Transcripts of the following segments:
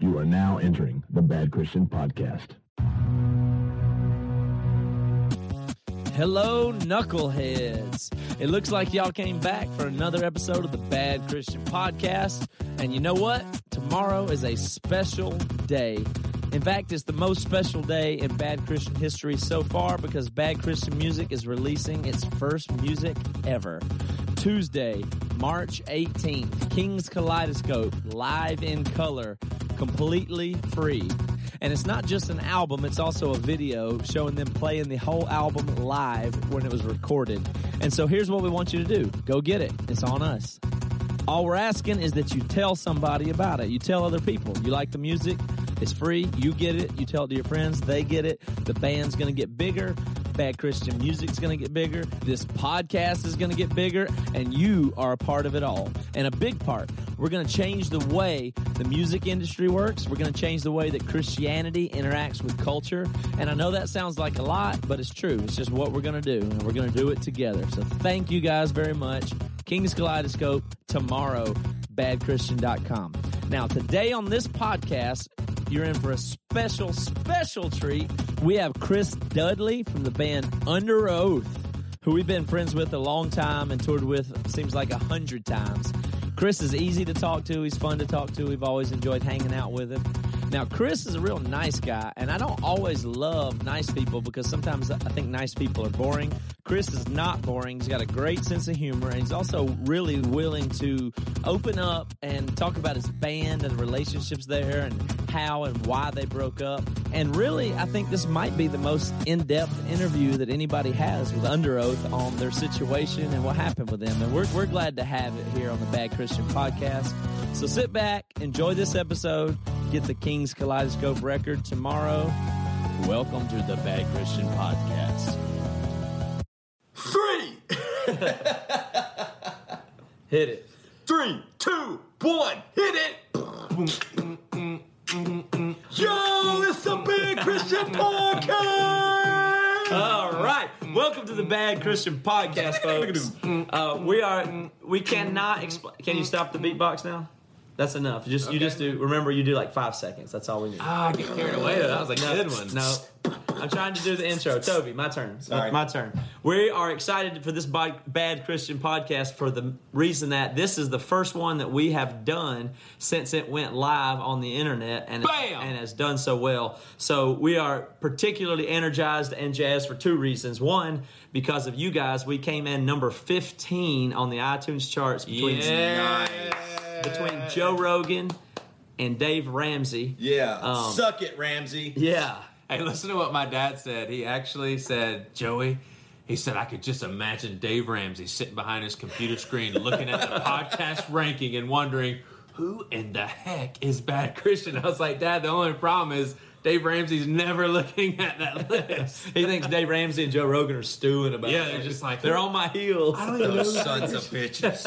You are now entering the Bad Christian Podcast. Hello, knuckleheads. It looks like y'all came back for another episode of the Bad Christian Podcast. And you know what? Tomorrow is a special day. In fact, it's the most special day in Bad Christian history so far because Bad Christian Music is releasing its first music ever. Tuesday, March 18th, King's Kaleidoscope, live in color, completely free. And it's not just an album, it's also a video showing them playing the whole album live when it was recorded. And so here's what we want you to do go get it. It's on us. All we're asking is that you tell somebody about it. You tell other people. You like the music, it's free. You get it. You tell it to your friends, they get it. The band's going to get bigger. Bad Christian music's going to get bigger. This podcast is going to get bigger, and you are a part of it all. And a big part. We're going to change the way the music industry works. We're going to change the way that Christianity interacts with culture. And I know that sounds like a lot, but it's true. It's just what we're going to do, and we're going to do it together. So thank you guys very much. King's Kaleidoscope tomorrow, badchristian.com. Now, today on this podcast, you're in for a special, special treat. We have Chris Dudley from the band Underoath, who we've been friends with a long time and toured with, seems like a hundred times. Chris is easy to talk to. He's fun to talk to. We've always enjoyed hanging out with him. Now, Chris is a real nice guy, and I don't always love nice people because sometimes I think nice people are boring. Chris is not boring. He's got a great sense of humor, and he's also really willing to open up and talk about his band and the relationships there and how and why they broke up. And really, I think this might be the most in depth interview that anybody has with Underoath on their situation and what happened with them. And we're, we're glad to have it here on the Bad Christian Podcast. So sit back, enjoy this episode, get the King's Kaleidoscope record tomorrow. Welcome to the Bad Christian Podcast. Three, Hit it. three, two, one, hit it! Yo, it's the Big Christian Podcast! All right, welcome to the Bad Christian Podcast, folks. Uh, we are. We cannot explain. Can you stop the beatbox now? That's enough. Just you just do. Remember, you do like five seconds. That's all we need. Ah, I get carried away. That was a good one. No, I'm trying to do the intro. Toby, my turn. Sorry. My turn. We are excited for this Bad Christian podcast for the reason that this is the first one that we have done since it went live on the internet and, Bam! and has done so well. So we are particularly energized and jazzed for two reasons. One, because of you guys, we came in number 15 on the iTunes charts between, Yeah. between Joe Rogan and Dave Ramsey. Yeah, Um, suck it, Ramsey. Yeah. Hey, listen to what my dad said. He actually said, Joey, he said, I could just imagine Dave Ramsey sitting behind his computer screen looking at the podcast ranking and wondering, who in the heck is Bad Christian? I was like, Dad, the only problem is Dave Ramsey's never looking at that list. He thinks Dave Ramsey and Joe Rogan are stewing about Yeah, it. Yeah, they're just like, they're on my heels. I don't Those sons of bitches.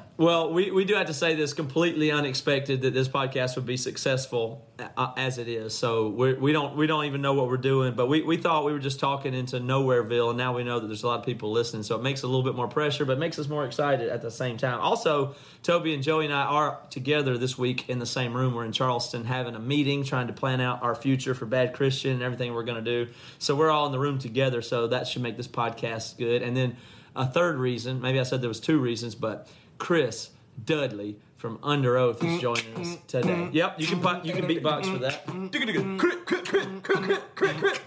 Well, we, we do have to say this completely unexpected that this podcast would be successful uh, as it is. So we're, we don't we don't even know what we're doing, but we, we thought we were just talking into Nowhereville, and now we know that there's a lot of people listening. So it makes a little bit more pressure, but makes us more excited at the same time. Also, Toby and Joey and I are together this week in the same room. We're in Charleston having a meeting, trying to plan out our future for Bad Christian and everything we're going to do. So we're all in the room together. So that should make this podcast good. And then a third reason, maybe I said there was two reasons, but Chris Dudley from Underoath is joining us today. Yep, you can put, you can beatbox for that.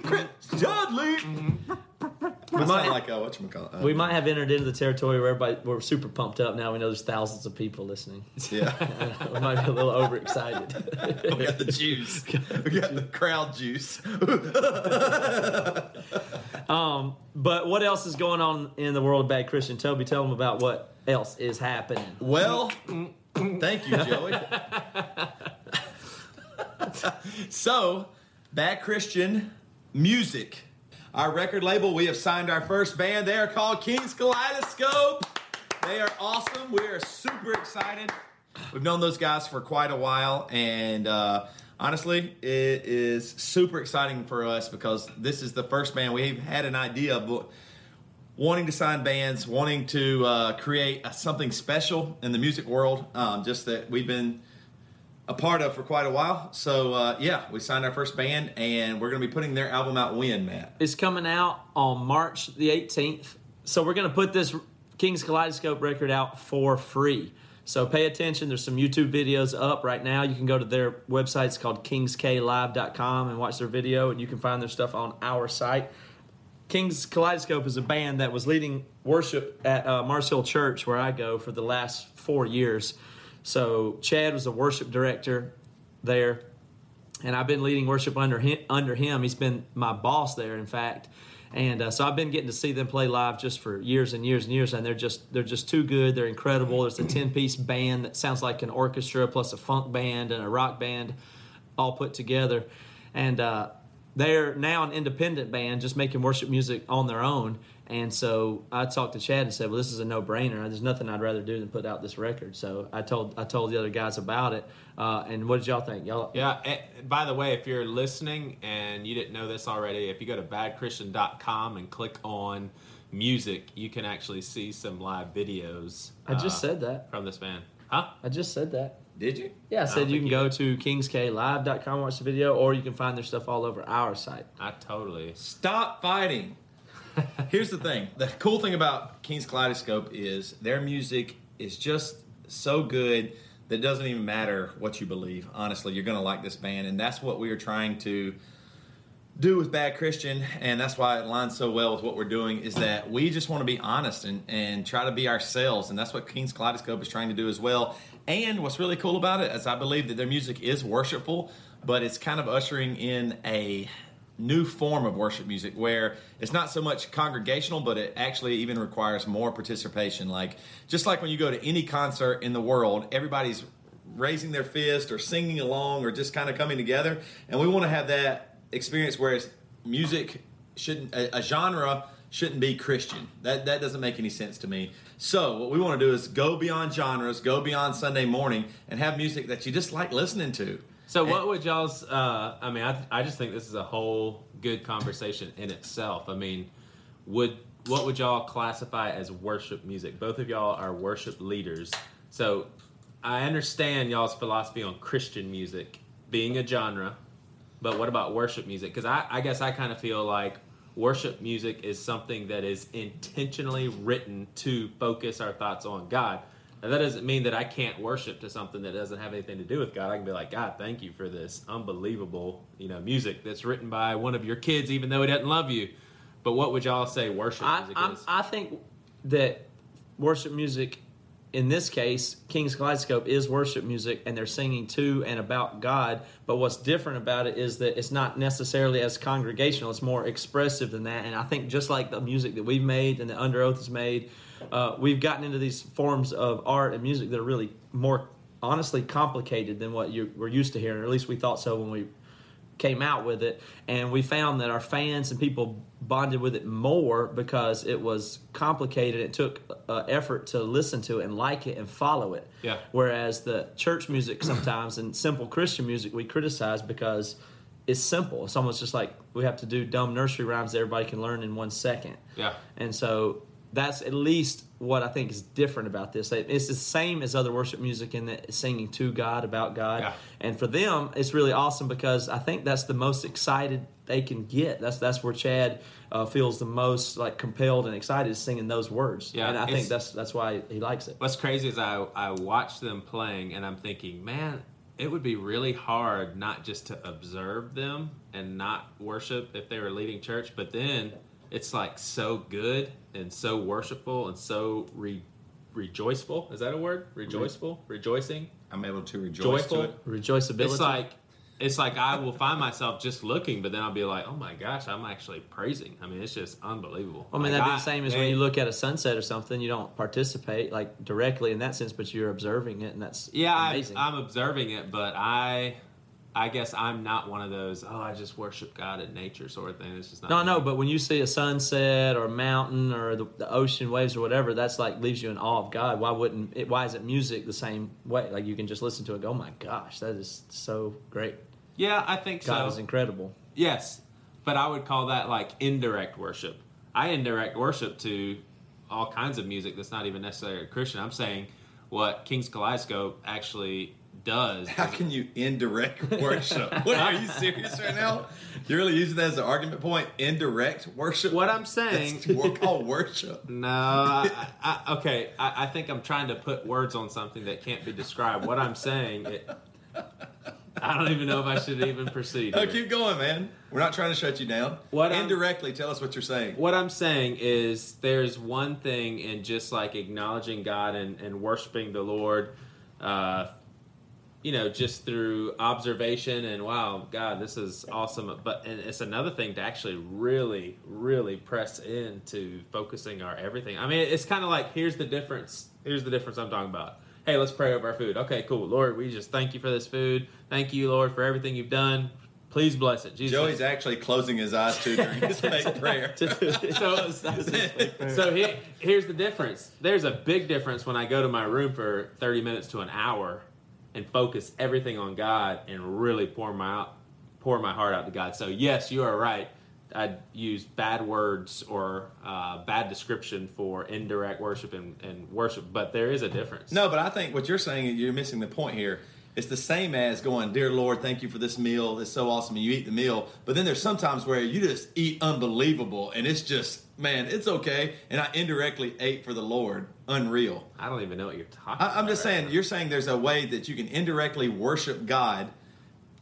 Crit, Dudley! We might- like uh, whatchamacallit. We might have entered into the territory where everybody we're super pumped up now. We know there's thousands of people listening. Yeah, we might be a little overexcited. we got the juice. We got the crowd juice. but what else is going on in the world of bad Christian? Toby, tell them about what else is happening. Well, thank you, Joey. so, Bad Christian Music. Our record label, we have signed our first band. They are called King's Kaleidoscope. They are awesome. We are super excited. We've known those guys for quite a while, and uh, honestly, it is super exciting for us because this is the first band we've had an idea of wanting to sign bands, wanting to uh, create a, something special in the music world. Um, just that we've been a part of for quite a while. So uh, yeah, we signed our first band, and we're going to be putting their album out when, Matt. It's coming out on March the 18th. So we're going to put this King's Kaleidoscope record out for free. So pay attention. There's some YouTube videos up right now. You can go to their website. It's called kingsklive.com and watch their video, and you can find their stuff on our site. King's Kaleidoscope is a band that was leading worship at uh, Mars Hill Church, where I go, for the last four years. So Chad was a worship director there, and I've been leading worship under him. Under him, he's been my boss there, in fact. And uh, so I've been getting to see them play live just for years and years and years, and they're just they're just too good. They're incredible. There's a ten piece band that sounds like an orchestra plus a funk band and a rock band, all put together, and uh, they're now an independent band, just making worship music on their own. And so I talked to Chad and said, "Well, this is a no-brainer. There's nothing I'd rather do than put out this record." So I told I told the other guys about it. Uh, and what did y'all think? Y'all, Yeah. And by the way, if you're listening and you didn't know this already, if you go to badchristian.com and click on music, you can actually see some live videos. I just uh, said that. from this band. Huh? I just said that. Did you? Yeah, I said you think can you go did. to kingsklive.com, watch the video, or you can find their stuff all over our site. I totally. Stop fighting. Here's the thing. The cool thing about King's Kaleidoscope is their music is just so good that it doesn't even matter what you believe. Honestly, you're going to like this band, and that's what we are trying to do with Bad Christian, and that's why it lines so well with what we're doing. Is that we just want to be honest and and try to be ourselves, and that's what King's Kaleidoscope is trying to do as well. And what's really cool about it is I believe that their music is worshipful, but it's kind of ushering in a new form of worship music where it's not so much congregational but it actually even requires more participation. Like just like when you go to any concert in the world everybody's raising their fist or singing along or just kind of coming together. And we want to have that experience where it's music shouldn't a, a genre shouldn't be christian. That that doesn't make any sense to me. So what we want to do is go beyond genres go beyond sunday morning and have music that you just like listening to So, what would y'all's? Uh, I mean, I, I just think this is a whole good conversation in itself. I mean, would what would y'all classify as worship music? Both of y'all are worship leaders, so I understand y'all's philosophy on Christian music being a genre, but what about worship music? Because I, I guess I kind of feel like worship music is something that is intentionally written to focus our thoughts on God. Now, that doesn't mean that I can't worship to something that doesn't have anything to do with God. I can be like, God, thank you for this unbelievable, you know, music that's written by one of your kids, even though he doesn't love you. But what would y'all say worship I, is? I think that worship music, in this case, King's Kaleidoscope is worship music, and they're singing to and about God. But what's different about it is that it's not necessarily as congregational; it's more expressive than that. And I think just like the music that we've made and the Underoath has made, uh, we've gotten into these forms of art and music that are really more honestly complicated than what you were used to hearing, or at least we thought so when we came out with it. And we found that our fans and people bonded with it more because it was complicated. It took uh, effort to listen to it and like it and follow it. Yeah. whereas the church music sometimes and simple christian music we criticize because it's simple. It's almost just like we have to do dumb nursery rhymes that everybody can learn in one second. Yeah. and so that's at least what I think is different about this. It's the same as other worship music in that singing to God about God. Yeah. And for them, it's really awesome because I think that's the most excited they can get. That's that's where Chad uh, feels the most like compelled and excited is singing those words. Yeah, and I think that's that's why he likes it. What's crazy is I I watch them playing and I'm thinking, man, it would be really hard not just to observe them and not worship if they were leading church, but then it's like so good and so worshipful and so re, rejoiceful. Is that a word? Rejoiceful, rejoicing, i'm able to rejoice joyful. to it Rejoiceability. It's like it's like I will find myself just looking, but then I'll be like, oh my gosh, I'm actually praising. I mean, it's just unbelievable. I mean, Like, that'd be the same as when you look at a sunset or something. You don't participate like directly in that sense, but you're observing it, and that's Yeah, I'm, amazing. I'm observing it, but I, I guess I'm not one of those. Oh, I just worship God in nature sort of thing. It's just not. No, me. no, but when you see a sunset or a mountain or the, the ocean waves or whatever, that's like leaves you in awe of God. Why wouldn't it? Why isn't music the same way? Like you can just listen to it, go, "Oh my gosh, that is so great! Yeah, I think God so. is incredible." Yes, but I would call that like indirect worship. I indirect worship to all kinds of music that's not even necessarily Christian. I'm saying what King's Kaleidoscope actually does. How can you indirect worship? what are you serious right now? You're really using that as an argument point? Indirect worship? What I'm saying. We're called worship. No, I, I, okay. I, I think I'm trying to put words on something that can't be described. What I'm saying, it, I don't even know if I should even proceed. No, keep going, man. We're not trying to shut you down. What I'm- Indirectly, tell us what you're saying. What I'm saying is, there's one thing in just like acknowledging God and, and worshiping the Lord, uh, you know, just through observation and wow, God, this is awesome. But and it's another thing to actually really, really press into focusing our everything. I mean, it's kind of like here's the difference. Here's the difference I'm talking about. Hey, let's pray over our food. Okay, cool. Lord, we just thank you for this food. Thank you, Lord, for everything you've done. Please bless it. Jesus. Joey's actually closing his eyes too during his fake prayer. so so he, here's the difference. There's a big difference when I go to my room for 30 minutes to an hour and focus everything on God and really pour my pour my heart out to God. So yes, you are right. I'd use bad words or uh, bad description for indirect worship and, and worship, but there is a difference. No, but I think what you're saying, you're missing the point here. It's the same as going, Dear Lord, thank you for this meal. It's so awesome. And you eat the meal. But then there's sometimes where you just eat unbelievable and it's just, man, it's okay. And I indirectly ate for the Lord. Unreal. I don't even know what you're talking I, about. I'm just right saying, now. you're saying there's a way that you can indirectly worship God.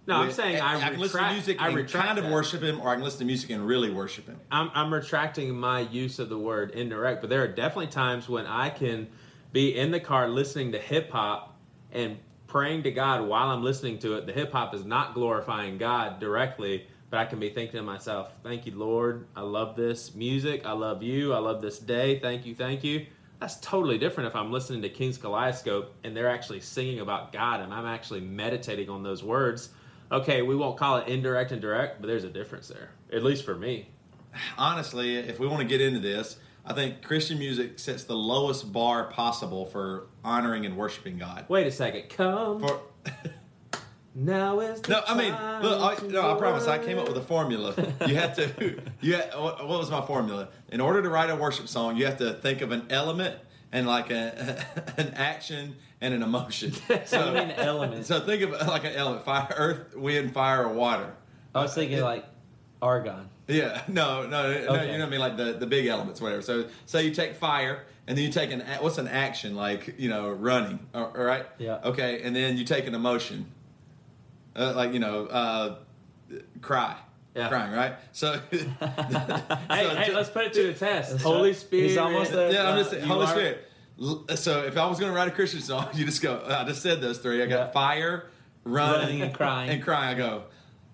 No, I'm saying I, can listen to music I and kind of that. worship Him, or I can listen to music and really worship Him. I'm, I'm retracting my use of the word indirect, but there are definitely times when I can be in the car listening to hip hop and praying to God while I'm listening to it. The hip hop is not glorifying God directly, but I can be thinking to myself, Thank you, Lord. I love this music. I love you. I love this day. Thank you. Thank you. That's totally different if I'm listening to King's Kaleidoscope and they're actually singing about God and I'm actually meditating on those words. Okay, we won't call it indirect and direct, but there's a difference there, at least for me. honestly, if we want to get into this, I think Christian music sets the lowest bar possible for honoring and worshiping God. Wait a second. Come For now is the no, I mean, look, I, no, I promise, I came up with a formula. You have to, you had, what, was my formula? In order to write a worship song, you have to think of an element and like a, an action and an emotion. So you mean elements? So think of like an element: fire, earth, wind, fire, or water. I was thinking uh, like argon. Yeah, no, no, no. You know what I mean? Like the, the big elements, whatever. So, so you take fire, and then you take an what's an action like you know running, all all right? Yeah. Okay, and then you take an emotion, uh, like you know, uh, cry, Yeah. crying, right? So, Hey, so hey, ju- let's put it to the test. Holy. Spirit. He's almost there. yeah, I'm Uh, just saying, you Holy are- Spirit. L- So, if I was going to write a Christian song, you just go. I just said those three. I got Yeah. fire, run, Running and crying. and crying. I go.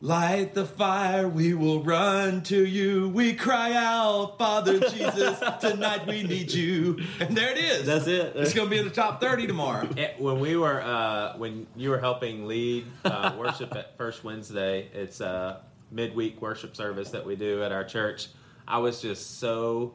Light the fire, we will run to you. We cry out, Father Jesus, tonight we need you. And there it is. That's it. It's going to be in the top 30 tomorrow. It- when we were uh, when you were helping lead uh, worship at First Wednesday, it's a midweek worship service that we do at our church. I was just so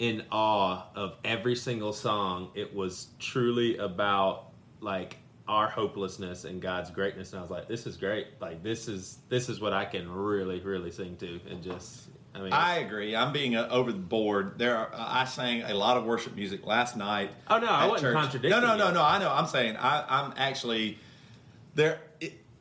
in awe of every single song. It was truly about like our hopelessness and God's greatness, and I was like, "This is great! Like this is this is what I can really really sing to." And just, I mean, I agree. I'm being uh, over the board. There, are, I sang a lot of worship music last night. Oh, no, I wasn't contradicting No, no, no, no. I know. I'm saying I, I'm actually there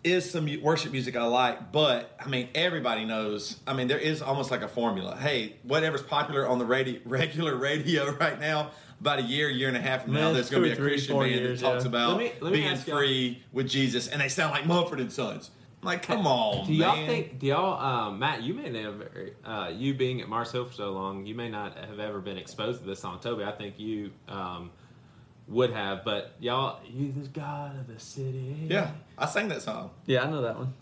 is some worship music I like, but I mean everybody knows. I mean there is almost like a formula. Hey, whatever's popular on the radio, regular radio right now. About a year, year and a half from now, there's going to be a three, Christian band years, that talks yeah. about Let me- let me being ask y'all- free with Jesus, and they sound like Mumford and Sons. I'm like, come on, Do y'all man. think? Do y'all, um, Matt? You may never, uh, you being at Mars Hill for so long, you may not have ever been exposed to this song, Toby. I think you um, would have, but y'all, you the God of the city. Yeah, I sang that song. Yeah, I know that one.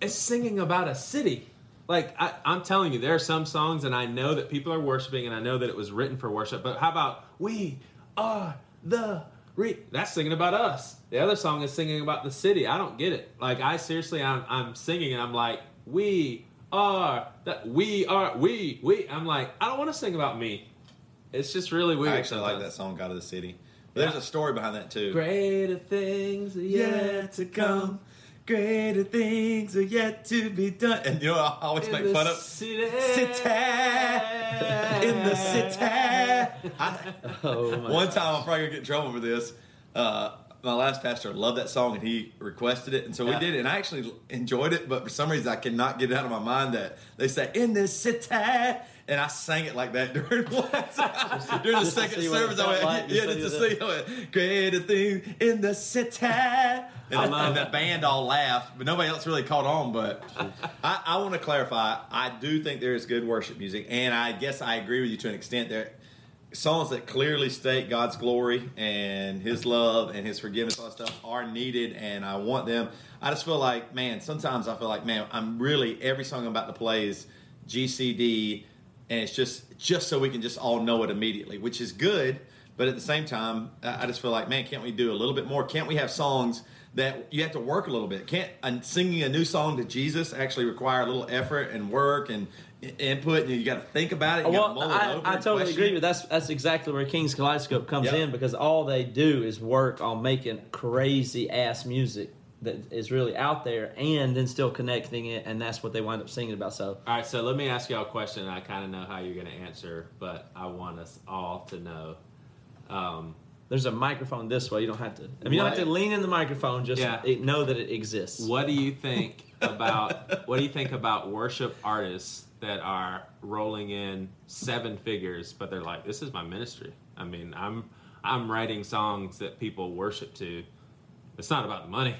it's singing about a city. Like I, I'm telling you, there are some songs, and I know that people are worshiping, and I know that it was written for worship. But how about we are the re? That's singing about us. The other song is singing about the city. I don't get it. Like I seriously, I'm, I'm singing, and I'm like, we are that we are we we. I'm like, I don't want to sing about me. It's just really weird. I actually like that song, God of the City. But there's a story behind that too. Greater things are yet to come. Greater things are yet to be done. And you know, I always In make fun of city. city in the city. I, Oh one time, I'm probably gonna get in trouble for this. Uh, my last pastor loved that song and he requested it, and so Yeah. we did it. And I actually enjoyed it, but for some reason I cannot get it out of my mind that they say "in this city," and I sang it like that during one during the second it service. I went, like, yeah, just to see I went, greater thing in the city. And, and the band all laughed, but nobody else really caught on. But I, I want to clarify: I do think there is good worship music, and I guess I agree with you to an extent. There songs that clearly state God's glory and His love and His forgiveness, all that stuff, are needed, and I want them. I just feel like, man, sometimes I feel like, man, I'm really every song I'm about to play is GCD, and it's just just so we can just all know it immediately, which is good. But at the same time, I just feel like, man, can't we do a little bit more? Can't we have songs that you have to work a little bit? Can't uh, singing a new song to Jesus actually require a little effort and work and input, and you got to think about it. You Well, I, over. I totally question agree with that's that's exactly where King's Kaleidoscope comes Yep. in because all they do is work on making crazy ass music that is really out there and then still connecting it, and that's what they wind up singing about. So All right, so let me ask y'all a question. I kind of know how you're going to answer, but I want us all to know. Um, there's a microphone this way. You don't have to. I mean, you don't have to lean in the microphone. Just Yeah. know that it exists. what do you think about what do you think about worship artists that are rolling in seven figures, but they're like, "This is my ministry." I mean, I'm I'm writing songs that people worship to. It's not about the money.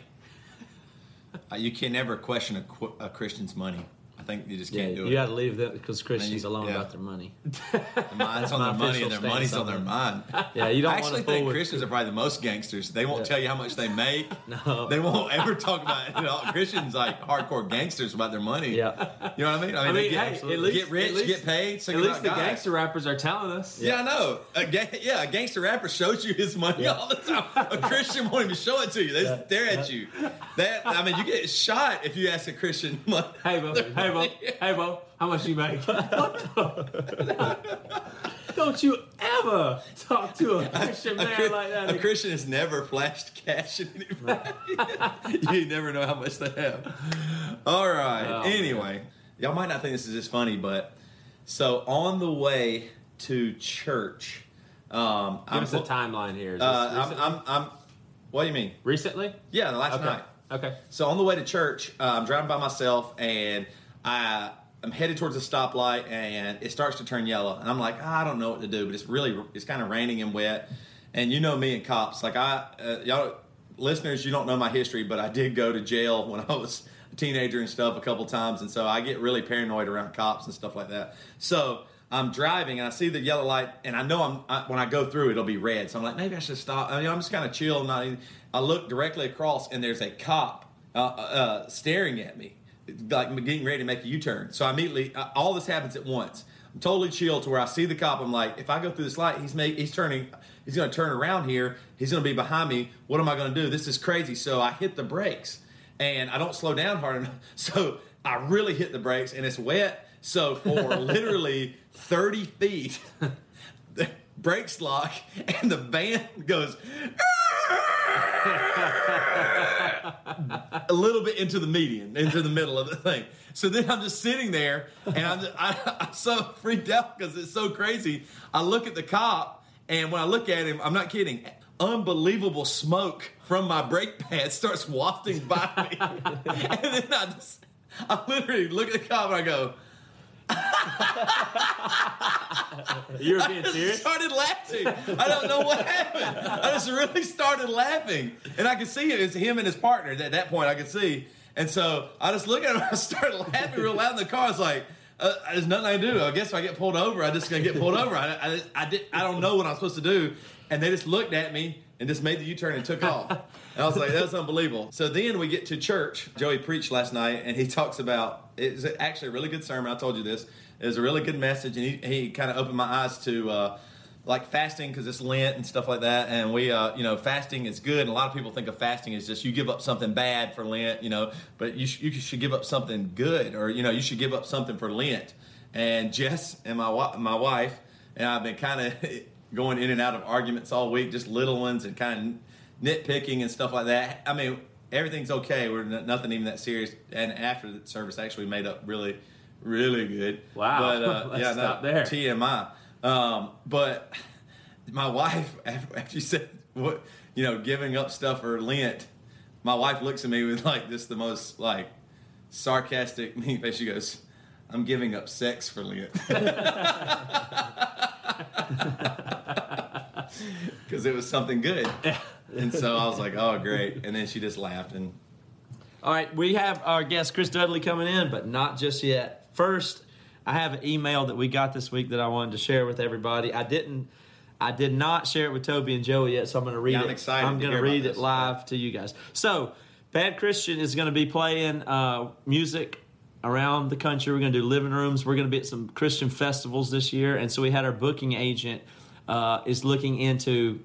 Uh, You can never question a, a Christian's money. I think you just can't do it. you got to leave them because Christians you- alone yeah. about their money. Their mind's on their money and their money's on on their it. mind. Yeah, you don't I actually think with Christians are probably the most gangsters. They won't Yeah. tell you how much they make. No. They won't ever talk about it. You know, Christians like hardcore gangsters about their money. Yeah. You know what I mean? I mean, I they mean, get, hey, at least- get rich, at least- get paid, sing At least the God. gangster rappers are telling us. Yeah, I know. A ga- yeah, a gangster rapper shows you his money Yeah. all the time. A Christian won't even show it to you. They Yeah. stare at you. That I mean, you get shot if you ask a Christian money. Hey Bo, hey Bo, hey Bo, how much you make? What the? Don't you ever talk to a Christian A, man Chri- like that? a Christian has never flashed cash at anybody. you never know how much they have. All right. Oh, anyway, y'all might not think this is just funny, but so on the way to church, um, Give I'm, us a timeline here. Uh, I'm. I'm, I'm, what do you mean? recently? Yeah, the last Okay. night. Okay. So on the way to church, uh, I'm driving by myself and I I'm headed towards a stoplight and it starts to turn yellow and I'm like "Ah, I don't know what to do, but it's really it's kind of raining and wet. And you know me and cops, like I uh, y'all listeners, you don't know my history, but I did go to jail when I was a teenager and stuff a couple times, and so I get really paranoid around cops and stuff like that. So. I'm driving and I see the yellow light, and I know I'm I, when I go through it'll be red. So I'm like, maybe I should stop. I mean, I'm just kind of chill. Not. Even, I look directly across, and there's a cop uh, uh, staring at me, like getting ready to make a U-turn. So I immediately, uh, all this happens at once. I'm totally chill to where I see the cop. I'm like, if I go through this light, he's make, he's turning, he's going to turn around here. He's going to be behind me. What am I going to do? This is crazy. So I hit the brakes, and I don't slow down hard enough. So I really hit the brakes, and it's wet. So for literally 30 feet, the brakes lock, and the van goes a little bit into the median, into the middle of the thing. So then I'm just sitting there, and I'm, just, I, I'm so freaked out because it's so crazy. I look at the cop, and when I look at him, I'm not kidding. Unbelievable smoke from my brake pad starts wafting by me, and then I just, I literally look at the cop and I go, You were I being just serious? started laughing. I don't know what happened. I just really started laughing, and I could see it. It's him and his partner. At that point, I could see, and so I just look at him. I started laughing real loud in the car. It's like, uh, "There's nothing I can do. I guess if I get pulled over, I just gonna get pulled over. I, I, I did. I don't know what I'm supposed to do." And they just looked at me and just made the U-turn and took off. And I was like, "That's unbelievable." So then we get to church. Joey preached last night, and he talks about it's actually a really good sermon. I told you this. It was a really good message, and he, he kind of opened my eyes to uh, like fasting because it's Lent and stuff like that. And we, uh, you know, fasting is good. And a lot of people think of fasting as just you give up something bad for Lent, you know, but you, sh- you should give up something good, or you know, you should give up something for Lent. And Jess and my wi- my wife and I've been kind of going in and out of arguments all week, just little ones and kind of nitpicking and stuff like that. I mean, everything's okay. We're n- nothing even that serious. And after the service, actually made up really, really good. Wow. But uh, Let's yeah, stop no, there. TMI. Um, but my wife, after, you said what, you know, giving up stuff for Lent, my wife looks at me with like this the most like sarcastic mean face. She goes, "I'm giving up sex for Lent." Because it was something good. And so I was like, oh, great. And then she just laughed. And All right, we have our guest Chris Dudley coming in, but not just yet. First, I have an email that we got this week that I wanted to share with everybody. I didn't, I did not share it with Toby and Joey yet, so I'm going to read Yeah, it. I'm excited I'm going to read it this. live to you guys. So, Bad Christian is going to be playing uh, music around the country. We're going to do living rooms. We're going to be at some Christian festivals this year, and so we had our booking agent uh, is looking into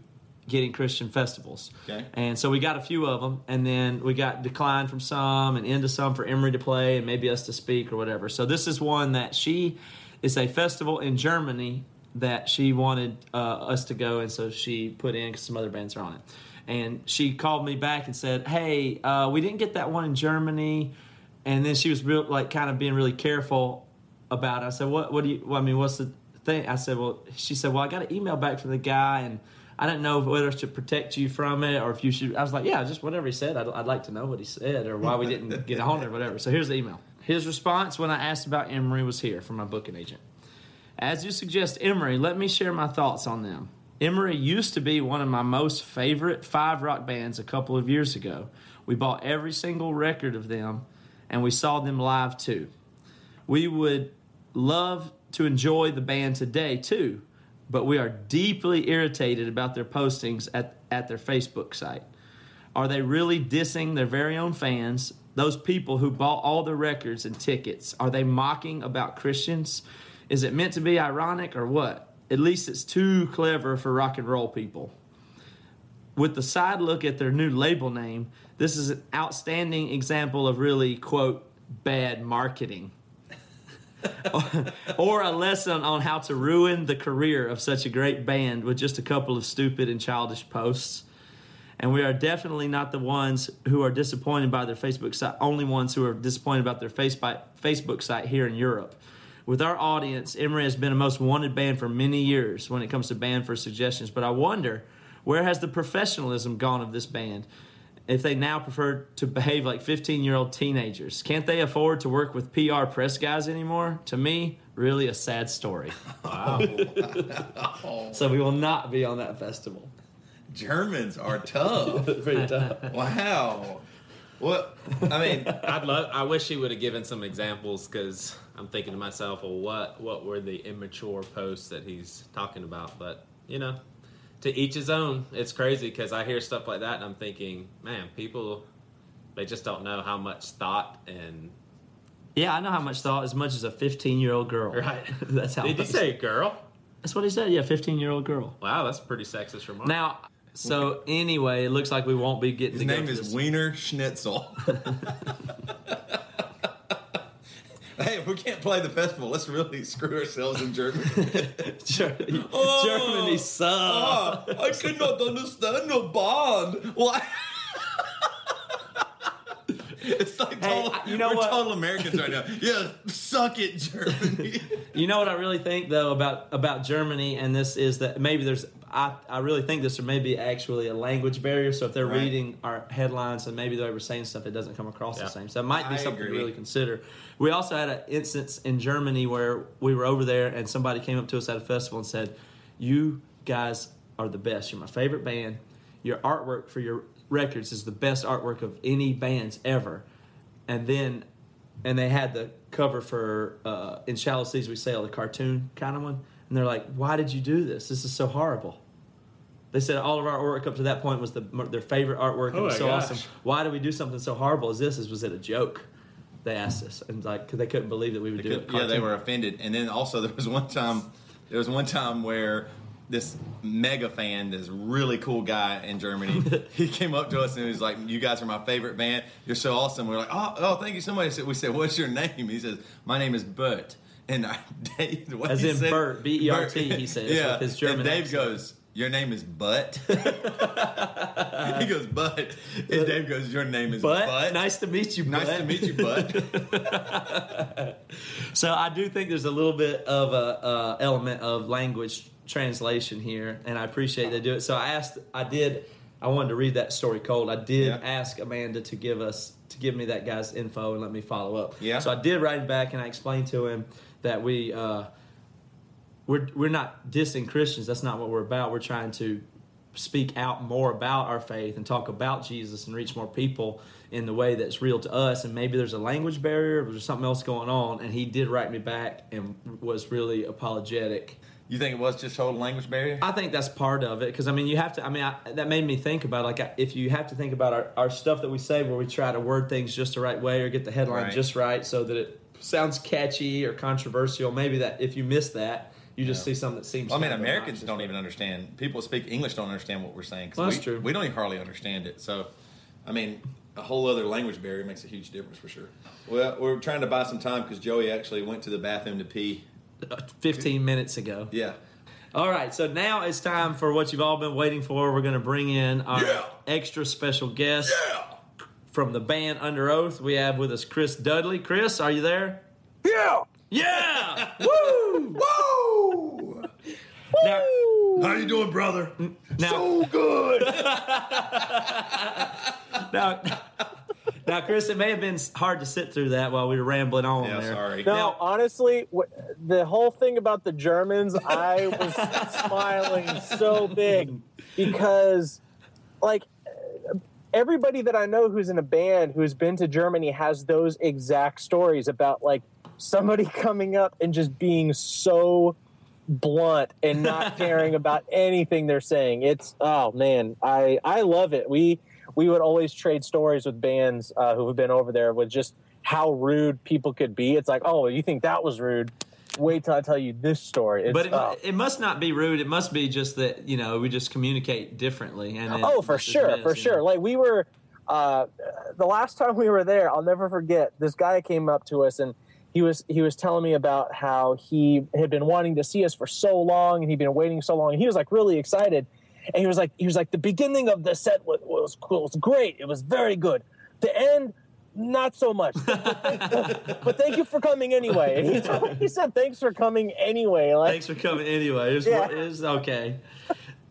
getting Christian festivals. Okay. And so we got a few of them, and then we got declined from some and into some for Emery to play and maybe us to speak or whatever. So this is one that she is a festival in Germany that she wanted uh, us to go, and so she put in because some other bands are on it. And she called me back and said, "Hey, uh, we didn't get that one in Germany." And then she was real, like kind of being really careful about it. I said, "What? What do you? Well, I mean, what's the thing?" I said, "Well," she said, "Well, I got an email back from the guy, and I didn't know whether to protect you from it or if you should." I was like, "Yeah, just whatever he said. I'd, I'd like to know what he said or why we didn't get on or whatever." So here's the email. His response when I asked about Emery was here from my booking agent. As you suggest, Emery, let me share my thoughts on them. Emery used to be one of my most favorite five rock bands a couple of years ago. We bought every single record of them and we saw them live too. We would love to enjoy the band today too, but we are deeply irritated about their postings at, at their Facebook site. Are they really dissing their very own fans? Those people who bought all the records and tickets, are they mocking about Christians? Is it meant to be ironic or what? At least it's too clever for rock and roll people. With the side look at their new label name, this is an outstanding example of really, quote, bad marketing. or a lesson on how to ruin the career of such a great band with just a couple of stupid and childish posts. And we are definitely not the ones who are disappointed by their Facebook site, only ones who are disappointed about their Facebook site here in Europe. With our audience, Emery has been a most wanted band for many years when it comes to band for suggestions. But I wonder, where has the professionalism gone of this band? If they now prefer to behave like 15 year old teenagers, can't they afford to work with PR press guys anymore? To me, really a sad story. Wow. so we will not be on that festival. Germans are tough. Pretty tough. wow. What? I mean, I'd love. I wish he would have given some examples because I'm thinking to myself, well, what what were the immature posts that he's talking about? But you know, to each his own. It's crazy because I hear stuff like that and I'm thinking, man, people they just don't know how much thought and Yeah, I know how much thought, as much as a 15 year old girl. right. That's how Did you much- say girl? That's what he said. Yeah, 15 year old girl. Wow, that's a pretty sexist remark. Now, so anyway, it looks like we won't be getting his to go name to is this. Wiener Schnitzel. hey, if we can't play the festival, let's really screw ourselves in Germany. Germany, Oh. Germany sucks. Ah, I cannot understand your bond. Why? It's like Hey, total, you know we're what? total Americans right now. Yeah, suck it, Germany. You know what I really think though about about Germany, and this is that maybe there's I, I really think this there may be actually a language barrier. So if they're Right. reading our headlines and maybe they were saying stuff, it doesn't come across Yeah. the same. So it might be I something agree. to really consider. We also had an instance in Germany where we were over there and somebody came up to us at a festival and said, "You guys are the best. You're my favorite band. Your artwork for your records is the best artwork of any bands ever." And then and they had the cover for uh, "In Shallow Seas We Sail," the cartoon kind of one, and they're like, "Why did you do this? This is so horrible." They said all of our artwork up to that point was the, their favorite artwork. Oh it was my so gosh. awesome. Why did we do something so horrible as this? Was it a joke? They asked us, and like 'cause they couldn't believe that we would do it. yeah, they were offended. And then also there was one time, there was one time where this mega fan, this really cool guy in Germany, he came up to us and he was like, "You guys are my favorite band. You're so awesome." We are like, "Oh, oh, thank you so much." We said, "What's your name?" He says, "My name is Bert." And I, Dave, what As in said- Bert, B-E-R-T, Bert. he says, yeah. with his German and Dave accent. goes, "Your name is Butt." he goes, "Butt," and Dave goes, "Your name is But, Butt." nice to meet you. Nice Butt. to meet you, Butt. So I do think there's a little bit of a uh, element of language translation here, and I appreciate they do it. So I asked, I did, I wanted to read that story cold. I did Yeah. ask Amanda to give us to give me that guy's info and let me follow up. Yeah. So I did write him back and I explained to him that we uh, we're we're not dissing Christians. That's not what we're about. We're trying to speak out more about our faith and talk about Jesus and reach more people in the way that's real to us. And maybe there's a language barrier, or there's something else going on. And he did write me back and was really apologetic. You think it was just total language barrier? I think that's part of it because I mean you have to. I mean I, that made me think about like if you have to think about our, our stuff that we say where we try to word things just the right way or get the headline Right. just right so that it sounds catchy or controversial. Maybe that if you miss that, you just see something that seems. I mean, Americans don't even understand. People who speak English don't understand what we're saying. Well, that's we, true. We don't even hardly understand it. So, I mean, a whole other language barrier makes a huge difference for sure. Well, we're trying to buy some time because Joey actually went to the bathroom to pee. Fifteen minutes ago. Yeah. All right, so now it's time for what you've all been waiting for. We're going to bring in our Yeah. extra special guest from the band Underoath. We have with us Chris Dudley. Chris, are you there? Yeah. Yeah! Woo! Woo! Now, How you doing, brother? now, So good. now, now, Chris, it may have been hard to sit through that while we were rambling on yeah, there. sorry. No, Now- honestly, w- the whole thing about the Germans, I was smiling so big because, like, everybody that I know who's in a band who's been to Germany has those exact stories about like somebody coming up and just being so blunt and not caring about anything they're saying. It's oh man, I I love it. We we would always trade stories with bands uh, who have been over there with just how rude people could be. It's like, oh, you think that was rude? Wait till I tell you this story. It's, But it, oh. it must not be rude. It must be just that you know we just communicate differently. And Oh, for sure, for sure. Like we were, uh, the last time we were there, I'll never forget. This guy came up to us and he was he was telling me about how he had been wanting to see us for so long and he'd been waiting so long. And he was like really excited, and he was like he was like the beginning of the set was was, was great. It was very good. The end. Not so much, but thank you for coming anyway. And he, told- he said, "Thanks for coming anyway." Like, Thanks for coming anyway. It was, Yeah. it was okay.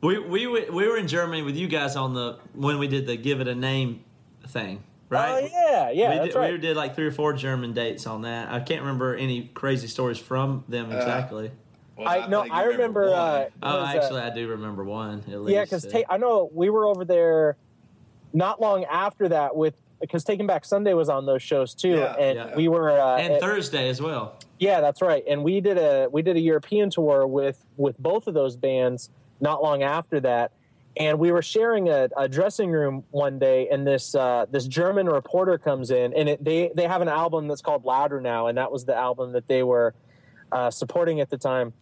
We, we we were in Germany with you guys on the when we did the give it a name thing, right? Oh yeah, yeah, we, that's did, right. we did like three or four German dates on that. I can't remember any crazy stories from them Uh, exactly. Well, I no, think I you remember. uh, oh, was, uh, actually, I do remember one at least. Yeah, because uh, I know we were over there not long after that with because Taking Back Sunday was on those shows too, Yeah, and yeah. we were uh, and at- Thursday as well. yeah, that's right. And we did a we did a European tour with with both of those bands not long after that. And we were sharing a, a dressing room one day, and this uh, this German reporter comes in, and it, they they have an album that's called Louder now, and that was the album that they were uh, supporting at the time.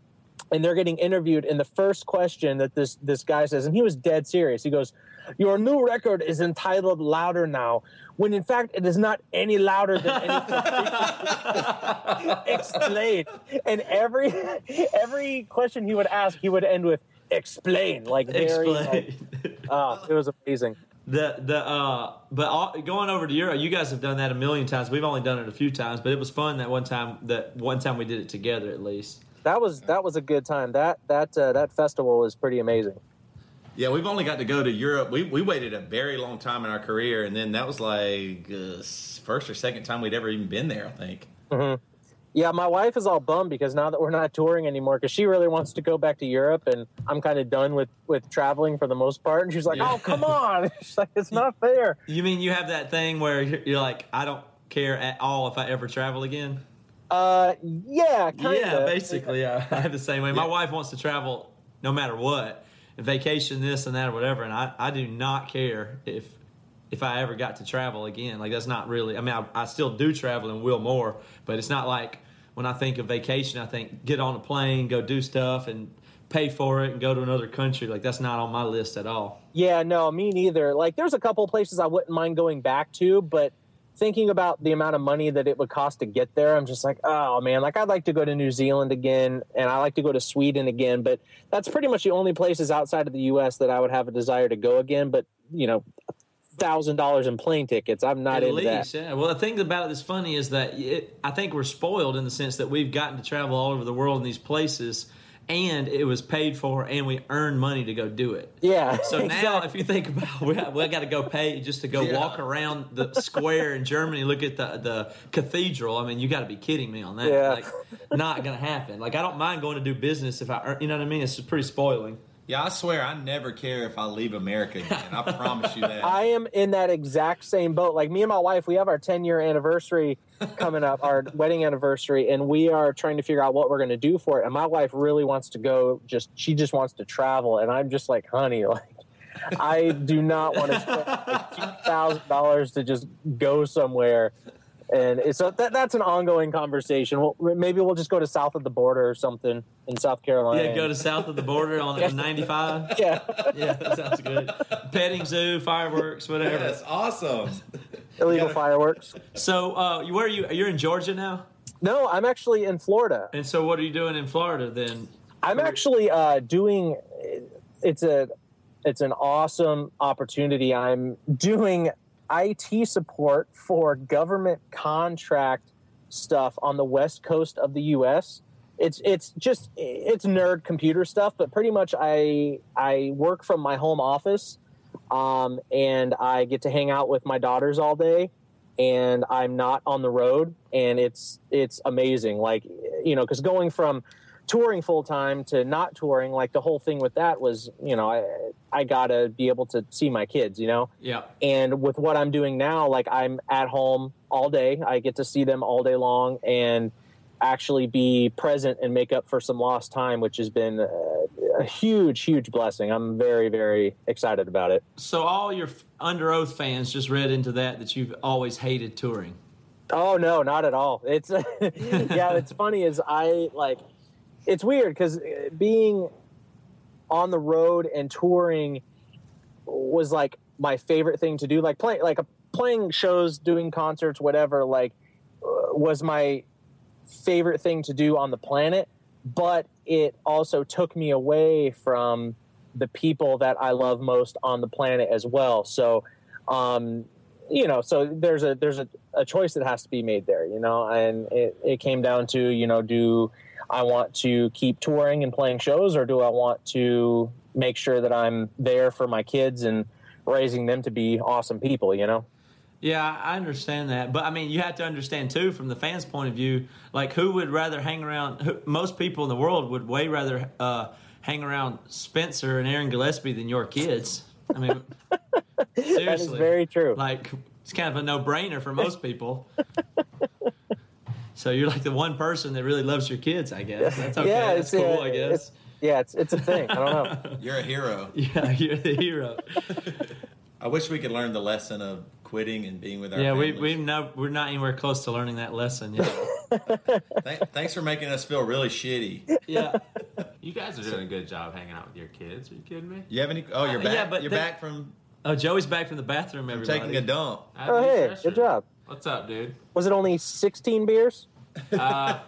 And they're getting interviewed, and the first question that this this guy says, and he was dead serious. He goes, "Your new record is entitled Louder Now, when in fact it is not any louder than any." explain. And every every question he would ask, he would end with "explain." Like very, like, Explain. oh, it was amazing. The the uh, but all, going over to Europe, you guys have done that a million times. We've only done it a few times, but it was fun that one time. That one time we did it together, at least. That was that was a good time. That that uh, that festival was pretty amazing. Yeah, we've only got to go to Europe. We we waited a very long time in our career, and then that was like uh, first or second time we'd ever even been there. I think. Yeah, my wife is all bummed because now that we're not touring anymore, because she really wants to go back to Europe, and I'm kind of done with with traveling for the most part. And she's like, Yeah. "Oh, come on!" She's like, "It's not fair." You mean you have that thing where you're like, I don't care at all if I ever travel again? Uh, yeah, kind of. Yeah, basically, yeah. I have the same way. My wife wants to travel no matter what, And vacation, this and that, or whatever, and I, I do not care if if I ever got to travel again. Like that's not really. I mean, I, I still do travel and will more, but it's not like when I think of vacation, I think get on a plane, go do stuff, and pay for it, and go to another country. Like that's not on my list at all. Yeah, no, me neither. Like, there's a couple of places I wouldn't mind going back to, but thinking about the amount of money that it would cost to get there, I'm just like, oh man, like I'd like to go to New Zealand again, and I like to go to Sweden again, but that's pretty much the only places outside of the U.S. that I would have a desire to go again. But you know, thousand dollars in plane tickets, I'm not At least, that. yeah. Well, the thing about it that's funny is that it, I think we're spoiled in the sense that we've gotten to travel all over the world in these places, and it was paid for, and we earned money to go do it. Yeah. So now, exactly. if you think about, we, we got to go pay just to go Yeah. walk around the square in Germany, look at the the cathedral. I mean, you got to be kidding me on that. Yeah. Like, not gonna happen. Like, I don't mind going to do business if I, earn, you know what I mean. It's pretty spoiling. Yeah, I swear I never care if I leave America again. I promise you that. I am in that exact same boat. Like me and my wife, we have our 10 year anniversary coming up, our wedding anniversary, and we are trying to figure out what we're going to do for it. And my wife really wants to go, just she just wants to travel, and I'm just like, honey, like I do not want to spend like two thousand dollars to just go somewhere. And so that, that's an ongoing conversation. Well, maybe we'll just go to south of the border or something in South Carolina. Yeah, go to south of the border on, on 95. yeah, Yeah, that sounds good. Petting zoo, fireworks, whatever. That's awesome. illegal gotta- fireworks. So, uh, where are you? You're in Georgia now, No, I'm actually in Florida. and so what are you doing in Florida then? I'm actually uh, doing. It's a, it's an awesome opportunity. I'm doing IT support for government contract stuff on the west coast of the U.S. It's it's just it's nerd computer stuff, but pretty much I I work from my home office, um, and I get to hang out with my daughters all day and I'm not on the road, and it's it's amazing. Like you know, because going from touring full time to not touring, like the whole thing with that was, you know, I I gotta be able to see my kids, you know. Yeah. And with what I'm doing now, like I'm at home all day. I get to see them all day long and actually be present and make up for some lost time, which has been uh, a huge, huge blessing. I'm very, very excited about it. So all your Underoath fans just read into that that you've always hated touring. Oh no, not at all. It's yeah. It's funny is I like. It's weird because being on the road and touring was like my favorite thing to do. Like playing, like playing shows, doing concerts, whatever. Like uh, was my favorite thing to do on the planet. But it also took me away from the people that I love most on the planet as well. So, um, you know, so there's a there's a, a choice that has to be made there, you know, and it, it came down to, you know, do I want to keep touring and playing shows or do I want to make sure that I'm there for my kids and raising them to be awesome people, you know? Yeah, I understand that, but I mean, you have to understand too, from the fans' point of view. Like, who would rather hang around? Who, most people in the world would way rather uh, hang around Spencer and Aaron Gillespie than your kids. I mean, seriously, That is very true. Like, it's kind of a no-brainer for most people. so you're like the one person that really loves your kids, I guess. That's okay. Yeah, That's it's, cool, I guess. it's- yeah, it's it's a thing. I don't know. You're a hero. Yeah, you're the hero. I wish we could learn the lesson of quitting and being with our yeah, we families. we no, we're not anywhere close to learning that lesson yet. Thank- thanks for making us feel really shitty. yeah. You guys are doing a good job hanging out with your kids. Are you kidding me? You have any? Oh, you're Uh, back. yeah, but you're they- back from Oh, Joey's back from the bathroom. Everybody. taking a dump. Oh, hey, fresher. good job. What's up, dude? Was it only 16 beers? Uh,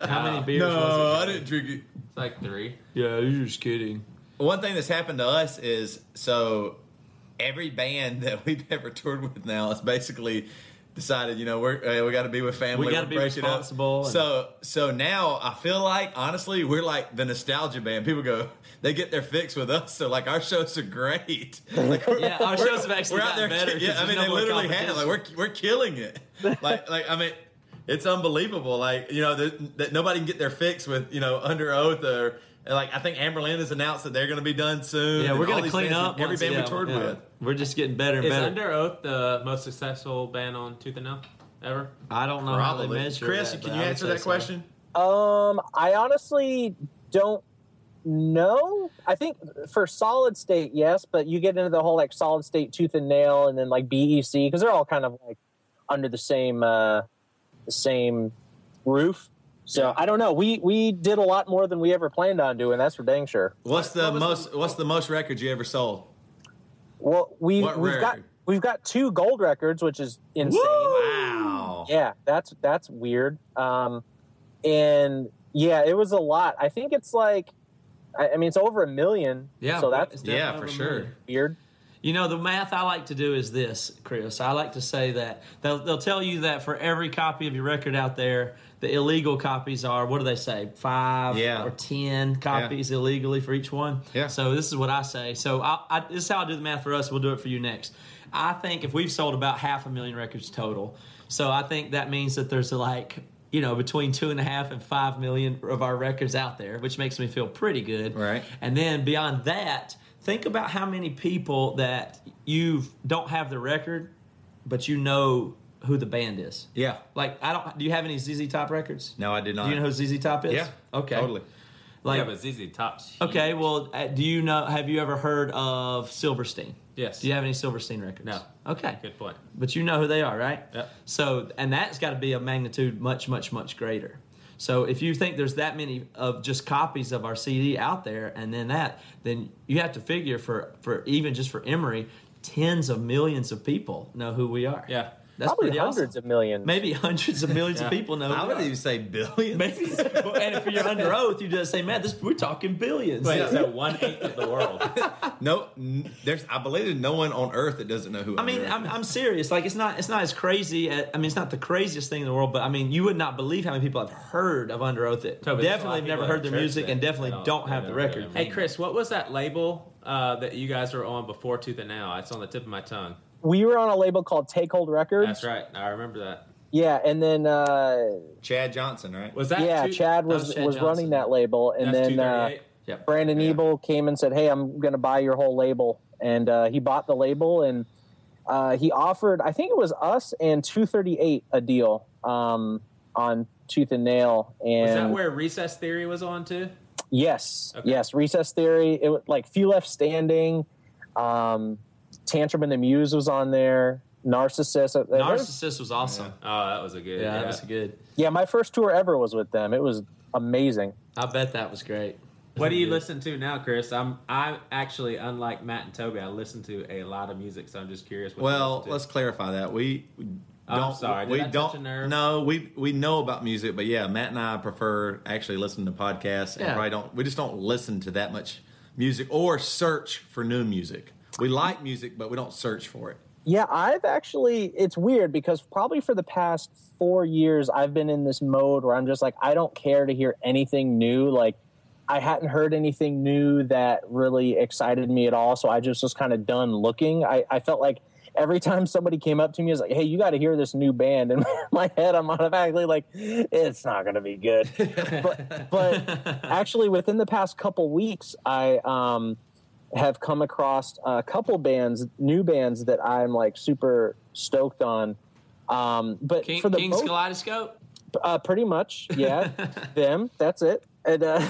How many beers? was it? I didn't drink it. It's like three. Yeah, you're just kidding. One thing that's happened to us is so every band that we've ever toured with now has basically decided, you know, we're uh, we got to be with family. We gotta be up. responsible So so now I feel like honestly we're like the nostalgia band. People go, they get their fix with us. So like our shows are great. Like we're, Yeah, our we're- shows have actually we're out there. better Yeah, I mean no they literally have like we're we're killing it. Like like I mean. It's unbelievable, like you know that, that nobody can get their fix with you know Underoath or like I think Anberlin has announced that they're going to be done soon. Yeah, we're gonna clean up. every once- band yeah, we toured yeah. with. We're just getting better and Is better. Underoath the most successful band on Tooth and Nail ever? I don't know how they Probably. measure. Chris, that, can you answer say that so. question? Um, I honestly don't know. I think for solid state, yes, but you get into the whole like solid state tooth and nail, and then like BEC because they're all kind of like under the same uh, the same roof. So I don't know. We we did a lot more than we ever planned on doing. That's for dang sure. What's the what was most? What's the most records you ever sold? Well, we What we've got we've got two gold records, which is insane. Wow. Yeah, that's that's weird. Um, and yeah, it was a lot. I think it's like, I, I mean, it's over a million. Yeah, so that's Yeah, for sure. million. weird. You know, the math I like to do is this, Chris. I like to say that they'll, they'll tell you that for every copy of your record out there, the illegal copies are, what do they say, five Yeah. or 10 copies illegally for each one? Yeah. So this is what I say. So I, I, this is how I do the math for us. We'll do it for you next. I think if we've sold about half a million records total, so I think that means that there's like, you know, between two and a half and five million of our records out there, which makes me feel pretty good. Right. And then beyond that, think about how many people that you don't have the record, but you know who the band is. Yeah. Like I don't. Do you have any ZZ Top records? No, I did not. Do you know who ZZ Top is? Yeah. Okay. Totally. Like yeah, but ZZ Top's okay. Well, uh, do you know? Have you ever heard of Silverstein? Yes. Do you have any Silverstein records? No. Okay. Good point. But you know who they are, right? Yep. So, and that's got to be a magnitude much, much, much greater. So, if you think there's that many of just copies of our CD out there, and then that, then you have to figure for for even just for Emery, tens of millions of people know who we are. Yeah. That's Probably pretty hundreds awesome. of millions. Maybe hundreds of millions of people know. I would we are. even say billions. Maybe, and if you're under oath, you just say, "Man, this we're talking billions. Wait, so one eighth of the world. No, n- there's. I believe there's no one on earth that doesn't know who. I mean, I'm, I'm serious. Like, it's not it's not as crazy. As, I mean, it's not the craziest thing in the world, but I mean, you would not believe how many people have heard of Underoath that Toby, there's a lot definitely have never heard their music and definitely don't, don't- have the record. really Hey, Chris, Chris, what was that label uh, that you guys were on before Tooth and Nail? It's on the tip of my tongue. We were on a label called Take Hold Records. That's right. I remember that. Yeah, and then uh, Chad Johnson, right? Was that yeah, two- Chad was was Chad was running that label, and That's then uh, Yep. Brandon Yeah. Ebel came and said, "Hey, I'm going to buy your whole label," and uh, he bought the label, and uh, he offered, I think it was us and 238 a deal um, on Tooth and Nail, and Was that where Recess Theory was on too? yes, Okay. yes, Recess Theory, it was like Few Left Standing, um, Tantrum and the Muse was on there, Narcissist. uh, Narcissist was awesome. Oh, that was a good. Yeah, Yeah, that was good. Yeah, my first tour ever was with them. It was amazing. I bet that was great. What do you listen to now, Chris? I'm I'm actually unlike Matt and Toby. I listen to a lot of music, so I'm just curious. What Well, listen to. let's clarify that we. we Oh, I'm don't, sorry. Did we I touch don't. a nerve? No, we we know about music, but yeah, Matt and I prefer actually listening to podcasts, and Yeah. probably don't. We just don't listen to that much music or search for new music. We like music, but we don't search for it. Yeah, I've actually, it's weird because probably for the past four years, I've been in this mode where I'm just like, I don't care to hear anything new. Like, I hadn't heard anything new that really excited me at all. So I just was kind of done looking. I, I felt like every time somebody came up to me, I was like, hey, you got to hear this new band. And in my head, I'm automatically like, it's not going to be good. but, but actually, within the past couple weeks, I, um, have come across a couple bands, new bands that I'm like super stoked on. Um, but King, for the King's most, Kaleidoscope. uh, pretty much, yeah, them. That's it. And uh,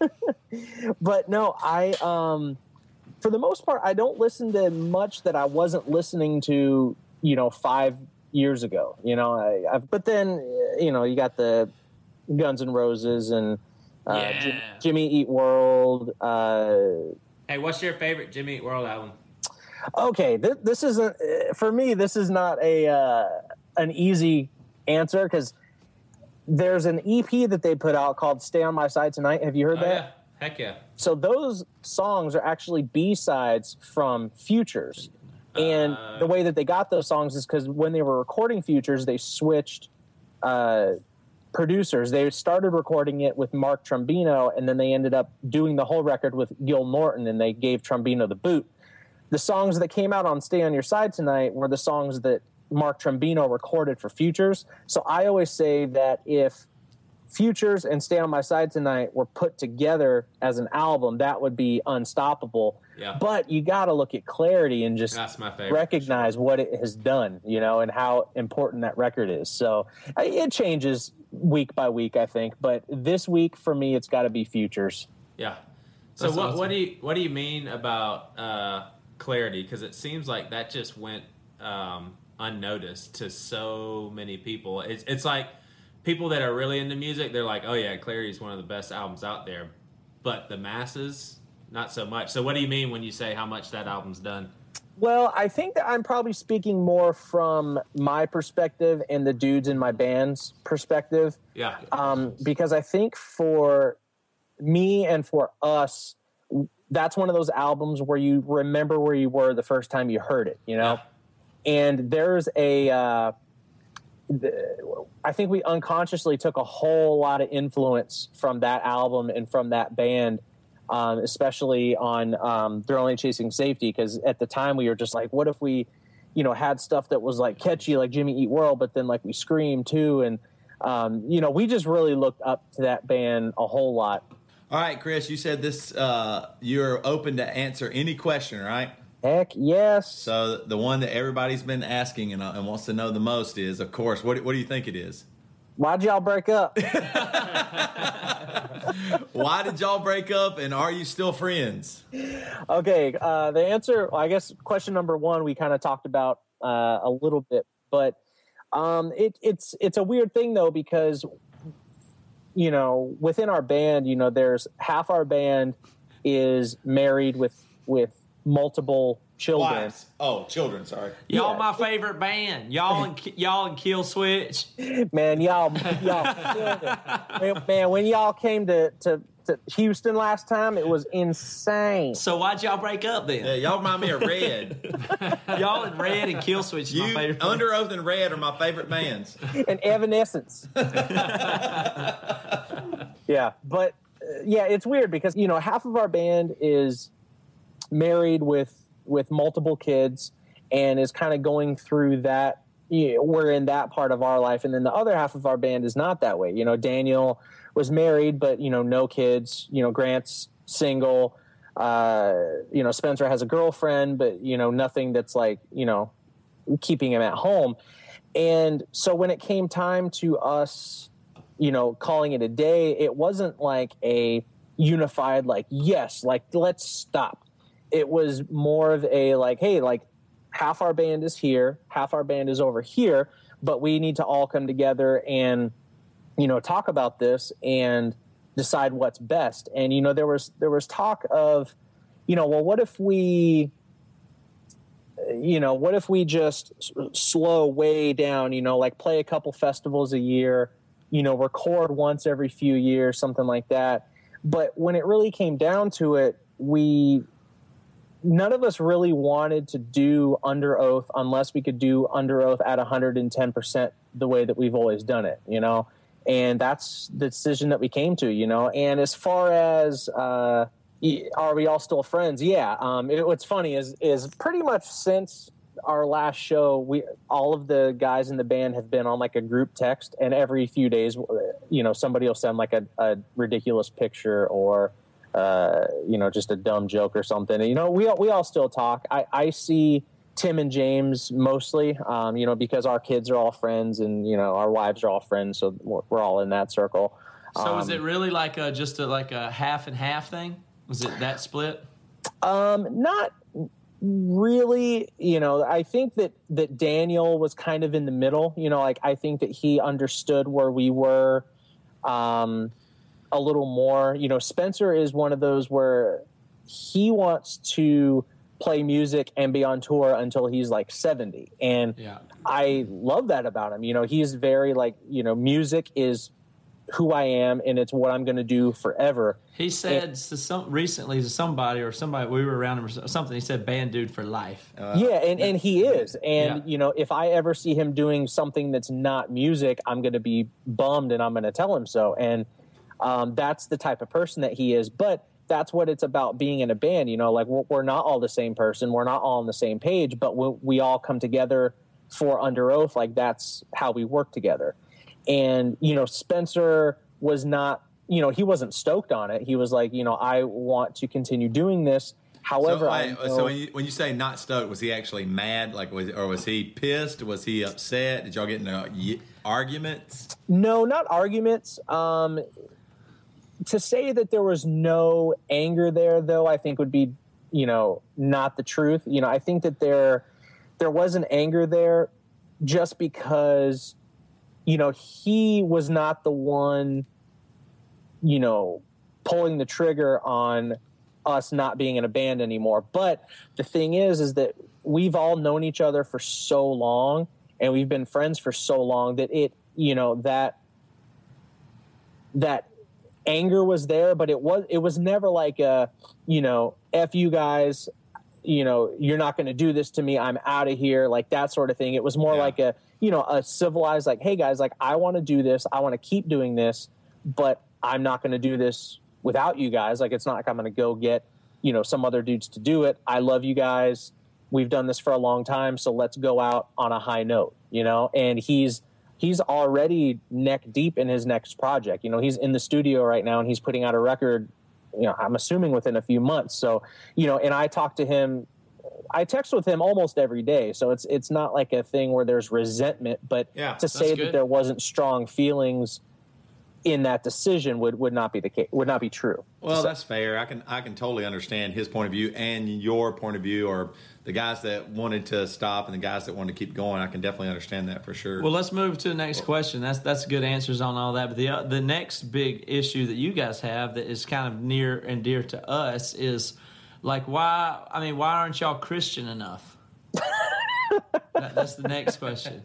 but no, I um, for the most part, I don't listen to much that I wasn't listening to, you know, five years ago. You know, I, I've, but then uh, you know, you got the Guns and Roses and uh, Yeah. Jimmy Eat World. Uh, hey, what's your favorite Jimmy Eat World album? okay th- this isn't uh, for me this is not a uh, an easy answer because there's an ep that they put out called stay on my side tonight have you heard Oh, that yeah. Heck yeah. so those songs are actually b-sides from futures and Uh. the way that they got those songs is because when they were recording futures they switched uh, producers they started recording it with mark trombino and then they ended up doing the whole record with gil norton and they gave trombino the boot the songs that came out on Stay on Your Side tonight were the songs that Mark Trombino recorded for Futures. So I always say that if Futures and Stay on My Side tonight were put together as an album, that would be unstoppable. Yeah. But you got to look at clarity and just That's my favorite. recognize what it has done, you know, and how important that record is. So it changes week by week, I think. But this week for me, it's got to be Futures. Yeah. So That's what awesome. what do you what do you mean about uh, clarity? Because it seems like that just went um, unnoticed to so many people. It's it's like people that are really into music. They're like, oh yeah, Clarity is one of the best albums out there, but the masses not so much. So what do you mean when you say how much that album's done? Well, I think that I'm probably speaking more from my perspective and the dudes in my band's perspective, Yeah. um, because I think for me and for us, that's one of those albums where you remember where you were the first time you heard it, you know. And there's a, uh, the- I think we unconsciously took a whole lot of influence from that album and from that band, um, especially on um, "They're Only Chasing Safety." Because at the time we were just like, what if we, you know, had stuff that was like catchy, like Jimmy Eat World, but then like we scream too, and um, you know, we just really looked up to that band a whole lot. All right, Chris, you said this. Uh, you're open to answer any question, right? Heck yes. So the one that everybody's been asking and, uh, and wants to know the most is, of course, what, what do you think it is? Why'd y'all break up? Why did y'all break up, and are you still friends? okay, uh, the answer, I guess, question number one, we kind of talked about uh, a little bit, but um, it, it's it's a weird thing though because you know within our band, you know, there's half our band is married with with multiple children. Wives. Oh, children. Sorry. Y'all, Yeah. my favorite band. Y'all and y'all and Killswitch. Man, y'all, y'all, man, man, when y'all came to, to to Houston last time, it was insane. So why'd y'all break up then? Yeah, y'all remind me of Red. Y'all and Red and Killswitch is my you, favorite. Underoath and Red are my favorite bands. and Evanescence. yeah, but uh, yeah, it's weird because you know half of our band is married with with multiple kids and is kind of going through that. You know, we're in that part of our life, and then the other half of our band is not that way. You know, Daniel was married, but you know, no kids. You know, Grant's single. Uh, you know, Spencer has a girlfriend, but you know, nothing that's like you know keeping him at home. And so when it came time to us, you know, calling it a day, it wasn't like a unified, like, yes, like, let's stop. It was more of a like, hey, like, half our band is here, half our band is over here, but we need to all come together and, you know, talk about this and decide what's best. And, you know, there was, there was talk of, you know, well, what if we, you know, what if we just slow way down, you know, like play a couple festivals a year, you know, record once every few years, something like that. But when it really came down to it, we none of us really wanted to do Underoath unless we could do Underoath at 110% the way that we've always done it, you know. And that's the decision that we came to, you know. And as far as uh are we all still friends? Yeah. Um, it, what's funny is is pretty much since our last show, we all of the guys in the band have been on like a group text, and every few days, you know, somebody will send like a, a ridiculous picture or uh, you know just a dumb joke or something. And, you know, we all, we all still talk. I I see. Tim and James mostly, um, you know, because our kids are all friends and you know our wives are all friends, so we're, we're all in that circle. so was Um, it really like a just a like a half and half thing? Was it that split? Um, not really. You know, I think that that Daniel was kind of in the middle. You know, like I think that he understood where we were um, a little more. You know, Spencer is one of those where he wants to play music and be on tour until he's like 70 and Yeah. I love that about him. You know, he's very like, you know, music is who I am and it's what I'm going to do forever. He said to some recently to somebody or somebody we were around him or something. He said band dude for life. Uh, yeah, and, and he is. And, Yeah. you know, if I ever see him doing something that's not music, I'm going to be bummed and I'm going to tell him so. And um, that's the type of person that he is. But that's what it's about being in a band. You know, like we're, not all the same person, we're not all on the same page, but we, we all come together for Underoath. Like that's how we work together. And, you know, Spencer was not, you know, he wasn't stoked on it. He was like, you know, I want to continue doing this. However, so, I so when you when you say not stoked, was he actually mad? Like, was or was he pissed? Was he upset? Did y'all get into arguments? No, not arguments. Um, to say that there was no anger there, though, I think would be, you know, not the truth. You know, I think that there there was an anger there, just because, you know, he was not the one, you know, pulling the trigger on us not being in a band anymore. But the thing is, is that we've all known each other for so long, and we've been friends for so long that it, you know, that that anger was there, but it was it was never like a you know f you guys, you know you're not going to do this to me. I'm out of here, like that sort of thing. It was more Yeah. like a you know a civilized like hey guys, like I want to do this, I want to keep doing this, but I'm not going to do this without you guys. Like it's not like I'm going to go get you know some other dudes to do it. I love you guys. We've done this for a long time, so let's go out on a high note, you know. And he's he's already neck deep in his next project. You know, he's in the studio right now and he's putting out a record. You know, I'm assuming within a few months. So, you know, and I talk to him. I text with him almost every day, so it's it's not like a thing where there's resentment. But Yeah, to say good. that there wasn't strong feelings in that decision would would not be the case. Would not be true. Well, that's fair. I can I can totally understand his point of view and your point of view, or the guys that wanted to stop and the guys that wanted to keep going. I can definitely understand that for sure. Well, let's move to the next question. That's that's good answers on all that. But the uh, the next big issue that you guys have that is kind of near and dear to us is like why? I mean, why aren't y'all Christian enough? that, that's the next question.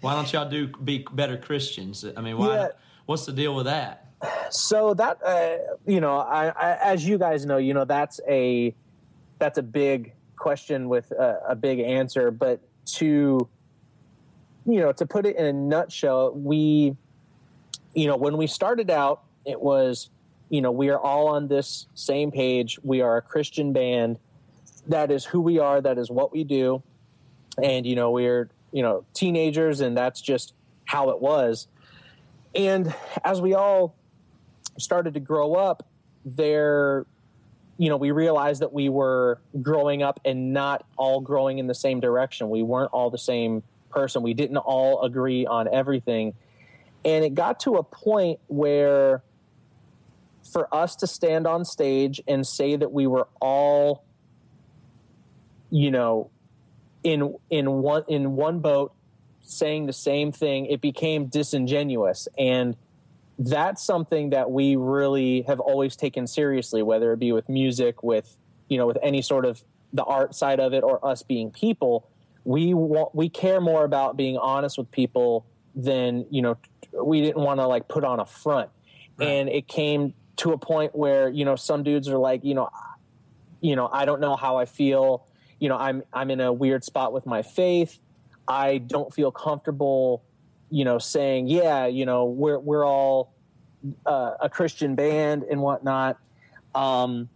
Why don't y'all do be better Christians? I mean, why? Yeah. What's the deal with that? so that uh, you know I, I as you guys know you know that's a that's a big question with a, a big answer. But to you know to put it in a nutshell we you know when we started out it was you know we are all on this same page. We are a christian band. That is who we are. That is what we do. And you know we're you know teenagers and that's just how it was and as we all started to grow up, there, you know, we realized that we were growing up and not all growing in the same direction. We weren't all the same person. We didn't all agree on everything. And it got to a point where for us to stand on stage and say that we were all, you know, in in one in one boat saying the same thing, it became disingenuous. And that's something that we really have always taken seriously, whether it be with music, with you know, with any sort of the art side of it, or us being people. We want we care more about being honest with people than you know. We didn't want to like put on a front, and it came to a point where you know some dudes are like, you know, you know, I don't know how I feel. You know, I'm I'm in a weird spot with my faith. I don't feel comfortable, you know, saying, yeah, you know, we're we're all uh, a Christian band and whatnot. Um,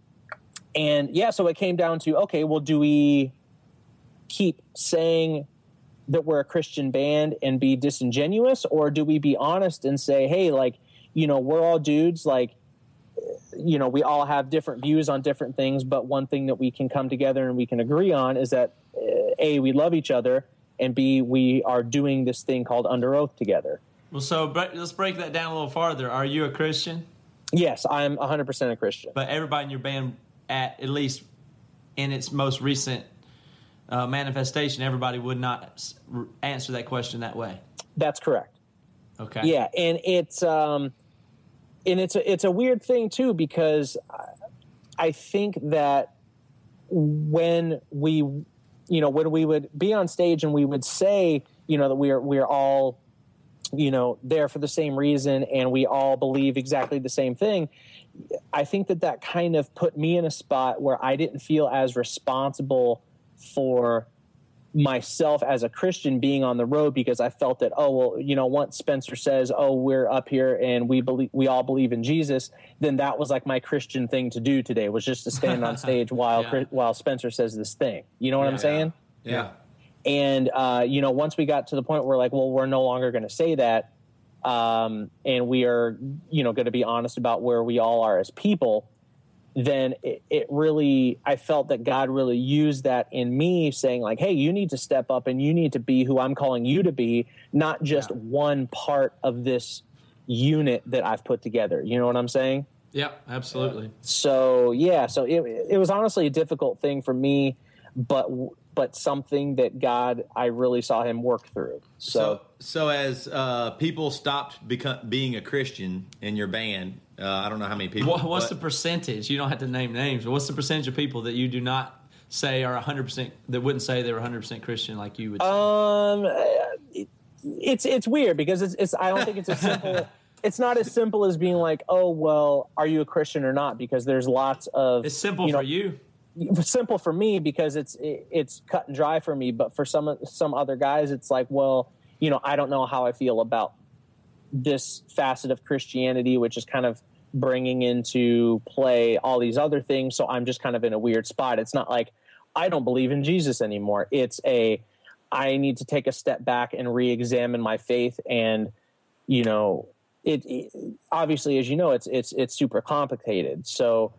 and yeah, so it came down to okay, well, do we keep saying that we're a Christian band and be disingenuous, or do we be honest and say, hey, like, you know, we're all dudes, like, you know, we all have different views on different things, but one thing that we can come together and we can agree on is that uh, a we love each other, and b we are doing this thing called Underoath together. Well, so bre- let's break that down a little farther. Are you a Christian? Yes, I'm 100% a Christian. But everybody in your band, at at least in its most recent uh, manifestation, everybody would not answer that question that way. That's correct. Okay. Yeah, and it's um, and it's a it's a weird thing too because I think that when we, you know, when we would be on stage and we would say, you know, that we are we are all, you know, there for the same reason and we all believe exactly the same thing. I think that that kind of put me in a spot where I didn't feel as responsible for myself as a Christian being on the road because I felt that oh well you know once Spencer says oh we're up here and we believe we all believe in Jesus then that was like my Christian thing to do today was just to stand on stage while Yeah. While Spencer says this thing you know what I'm saying yeah. and uh, you know once we got to the point where like well we're no longer going to say that um, and we are you know going to be honest about where we all are as people then it, it really i felt that god really used that in me saying like hey you need to step up and you need to be who i'm calling you to be not just Yeah. one part of this unit that i've put together you know what i'm saying yeah Absolutely. so yeah so it, it was honestly a difficult thing for me but but something that god i really saw him work through so, So, so as uh, people stopped become, being a Christian in your band, uh, I don't know how many people. What, what's the percentage? You don't have to name names. But what's the percentage of people that you do not say are 100% that wouldn't say they were 100% Christian like you would say? um it, it's it's weird because it's, it's i don't think it's a simple it's not as simple as being like, oh well, are you a Christian or not? Because there's lots of It's simple you know, for you. simple for me because it's it, it's cut and dry for me. But for some some other guys, it's like, well, you know, I don't know how I feel about this facet of Christianity, which is kind of bringing into play all these other things. So I'm just kind of in a weird spot. It's not like I don't believe in Jesus anymore. It's a I need to take a step back and re-examine my faith and you know it, it obviously as you know it's it's it's super complicated. So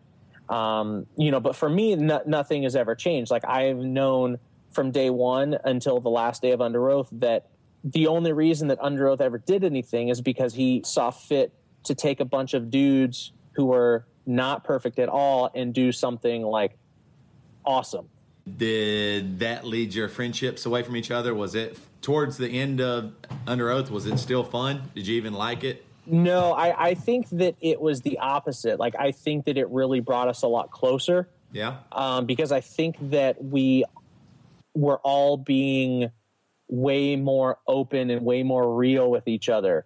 um, you know, but for me, no, nothing has ever changed. Like I've known from day one until the last day of Underoath that the only reason that Underoath ever did anything is because he saw fit to take a bunch of dudes who were not perfect at all and do something like awesome. Did that lead your friendships away from each other? Was it towards the end of Underoath? Was it still fun? Did you even like it? No, I, I think that it was the opposite. Like I think that it really brought us a lot closer. Yeah. um, because I think that we were all being way more open and way more real with each other.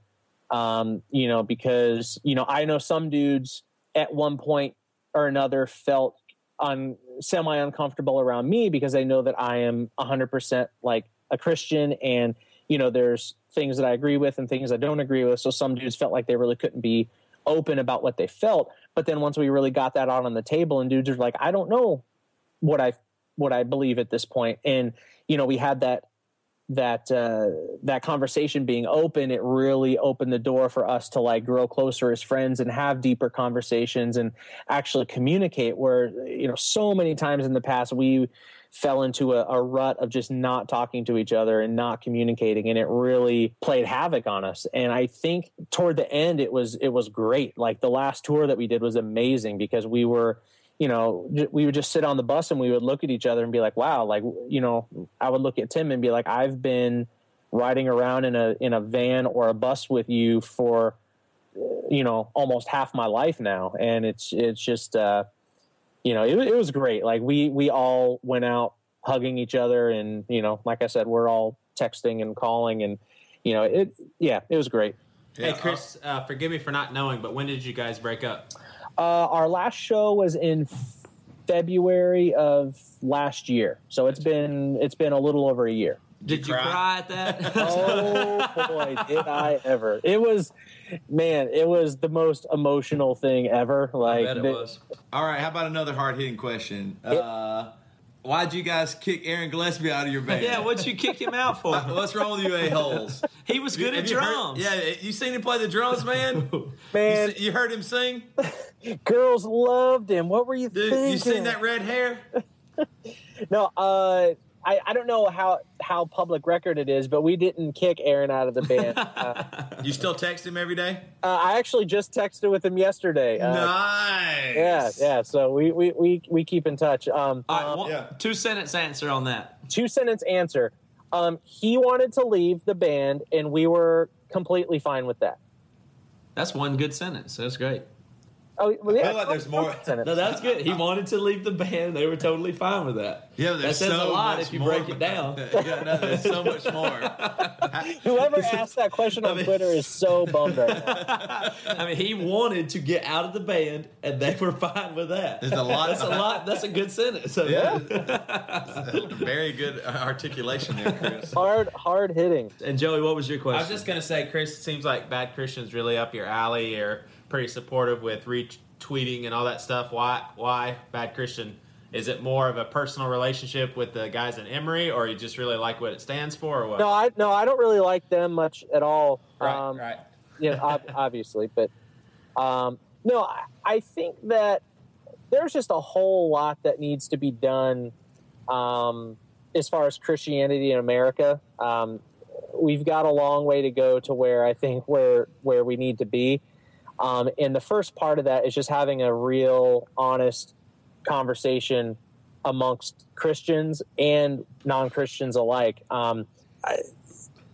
Um, you know, because you know, I know some dudes at one point or another felt un, semi uncomfortable around me because they know that I am 100% like a Christian and you know, there's things that I agree with and things I don't agree with. So some dudes felt like they really couldn't be open about what they felt. But then once we really got that out on the table and dudes are like, I don't know what I what I believe at this point. And you know, we had that that uh, that conversation being open. It really opened the door for us to like grow closer as friends and have deeper conversations and actually communicate. Where you know, so many times in the past we fell into a, a rut of just not talking to each other and not communicating and it really played havoc on us and i think toward the end it was it was great like the last tour that we did was amazing because we were you know we would just sit on the bus and we would look at each other and be like wow like you know i would look at tim and be like i've been riding around in a in a van or a bus with you for you know almost half my life now and it's it's just uh you know, it, it was great. Like we we all went out hugging each other, and you know, like I said, we're all texting and calling, and you know, it yeah, it was great. Hey, Chris, uh, forgive me for not knowing, but when did you guys break up? Uh, our last show was in February of last year, so it's been it's been a little over a year. Did you cry? cry at that? Oh boy, did I ever! It was, man, it was the most emotional thing ever. I Like, bet it the- was. All right. How about another hard hitting question? Uh, why'd you guys kick Aaron Gillespie out of your band? Yeah, what'd you kick him out for? What's wrong with you a holes? He was good at you heard- drums. yeah, you seen him play the drums, man? man, You, se- you heard him sing, girls loved him. What were you dude. thinking? You seen that red hair? No, uh, I, I don't know how, how public record it is, but we didn't kick Aaron out of the band. uh, You still text him every day? uh, I actually just texted with him yesterday. Uh, nice. Yeah, yeah. So we, we, we, we keep in touch. Um, All right, um, one- yeah. two sentence answer on that. two sentence answer. Um, he wanted to leave the band, and we were completely fine with that. That's one good sentence. That's great. Oh, well, yeah, feel like there's more- sentence. No, that's good. He wanted to leave the band. They were totally fine with that. Yeah, that says so a lot if you break it about- down. yeah, no, there's so much more. Whoever asked that question on I mean- Twitter is so bummed right now. I mean, he wanted to get out of the band, and they were fine with that. There's a lot- That's a lot. That's a good sentence. So, Yeah. Very good uh, articulation there, Chris. Hard, hard hitting. And Joey, what was your question? I was just gonna say, Chris, it seems like Bad Christian's really up your alley. You're pretty supportive with retweeting and all that stuff. Why? Why Bad Christian? Is it more of a personal relationship with the guys in Emery, or you just really like what it stands for, or what? No, I no, I don't really like them much at all. right, um, right. you know, ob- obviously, but um, no, I, I think that there's just a whole lot that needs to be done um, as far as Christianity in America. Um, we've got a long way to go to where I think where where we need to be. Um, and the first part of that is just having a real, honest conversation amongst Christians and non Christians alike. Um, I,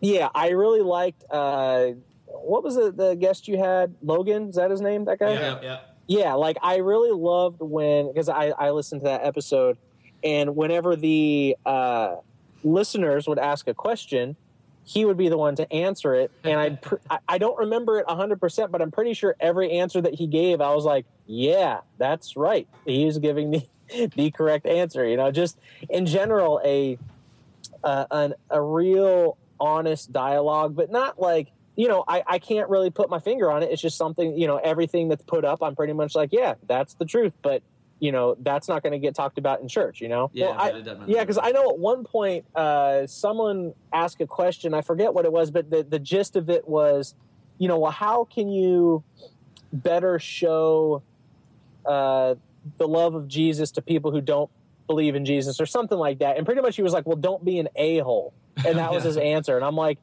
yeah, I really liked. Uh, what was the, the guest you had? Logan, is that his name? That guy? Yeah, yeah. yeah like i really loved when because I, I listened to that episode and whenever the uh, listeners would ask a question he would be the one to answer it. And I'd pr- I, I don't remember it 100%, but I'm pretty sure every answer that he gave, I was like, yeah, that's right. He was giving me the correct answer. You know, just in general, a, uh, an, a real honest dialogue, but not like, you know, I, I can't really put my finger on it. It's just something, you know, everything that's put up, I'm pretty much like, yeah, that's the truth. But, you know, that's not going to get talked about in church, you know? Yeah, Well, I- yeah, because I know at one point uh, someone asked a question. I forget what it was, but the, the gist of it was, you know, well, how can you better show uh, the love of Jesus to people who don't believe in Jesus or something like that? And pretty much he was like, well, don't be an a hole. And that was his answer. And I'm like,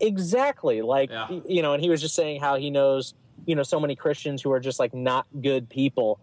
exactly. Like, Yeah. you know, and he was just saying how he knows, you know, so many Christians who are just like not good people.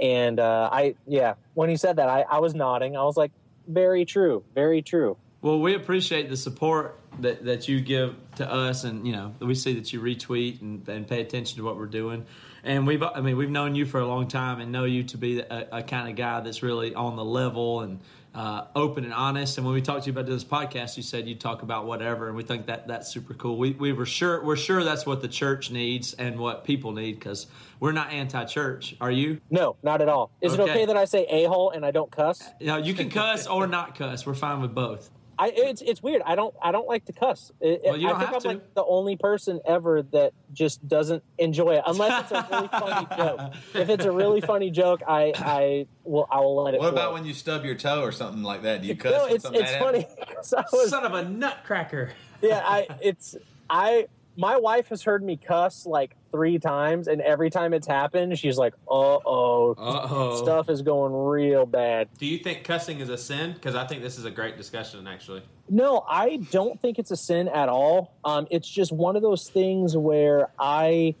And uh, I, yeah, when he said that, I, I was nodding. I was like, very true, very true. Well, we appreciate the support that, that you give to us, and you know we see that you retweet and, and pay attention to what we're doing. And we've, I mean, we've known you for a long time and know you to be a, a kind of guy that's really on the level and uh, open and honest. And when we talked to you about this podcast, you said you'd talk about whatever, and we think that that's super cool. We, we were sure we're sure that's what the church needs and what people need because we're not anti-church. Are you? No, not at all. Is it Okay. okay that I say a hole and I don't cuss? No, you can cuss or not cuss. We're fine with both. I it's it's weird. I don't I don't like to cuss. It, Well, you I don't think have I'm to. like the only person ever that just doesn't enjoy it unless it's a really funny joke. If it's a really funny joke, I I will I will let it. What about when you stub your toe or something like that? Do you cuss? No, it's it's funny happens? 'cause I was Son of a nutcracker. yeah I it's I my wife has heard me cuss like three times and every time it's happened she's like uh oh Uh-oh. stuff is going real bad. Do you think cussing is a sin? Because I think this is a great discussion, actually. No, I don't think it's a sin at all. Um, it's just one of those things where I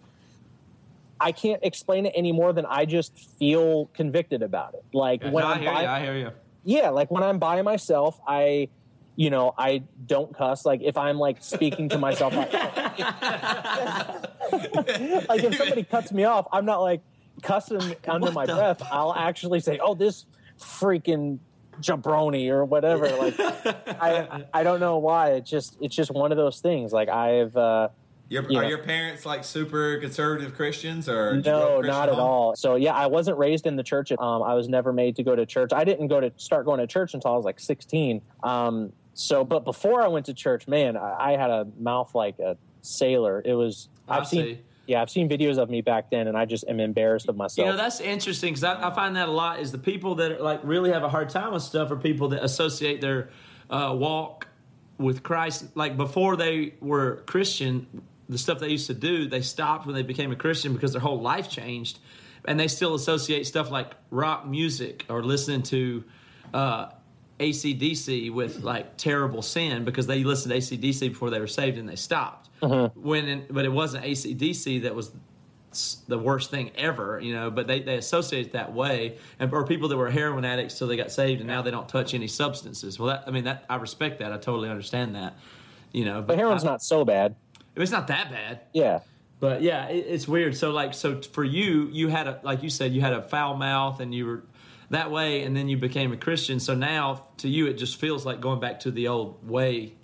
I can't explain it any more than I just feel convicted about it. Like Gotcha. when I I'm hear by, you. I hear you. yeah, like when I'm by myself, I you know I don't cuss. Like if I'm like speaking to myself, like, like if somebody cuts me off, I'm not like cussing under my breath. I'll actually say, "Oh, this freaking jabroni" or whatever. Like I I don't know why. It's just it's just one of those things. Like I've uh, Your, Yeah. Are your parents like super conservative Christians or did you grow up no, Christian not at home? all. So yeah, I wasn't raised in the church. Um, I was never made to go to church. I didn't go to start going to church until I was like 16. Um, so but before I went to church, man, I, I had a mouth like a sailor. It was I I've seen see. yeah, I've seen videos of me back then, and I just am embarrassed of myself. You know, that's interesting because I, I find that a lot is the people that are, like really have a hard time with stuff are people that associate their uh, walk with Christ. Like before they were Christian, the stuff they used to do, they stopped when they became a Christian because their whole life changed. And they still associate stuff like rock music or listening to uh, ACDC with like terrible sin because they listened to ACDC before they were saved and they stopped. Uh-huh. When, in, but it wasn't ACDC that was the worst thing ever, you know, but they, they associate it that way. And or people that were heroin addicts till they got saved and now they don't touch any substances. Well, that, I mean, that I respect that. I totally understand that, you know. but heroin's I- not so bad. It's not that bad. Yeah. But yeah, it, it's weird. So like, so for you, you had a like you said, you had a foul mouth, and you were that way, and then you became a Christian. So now, to you, it just feels like going back to the old way.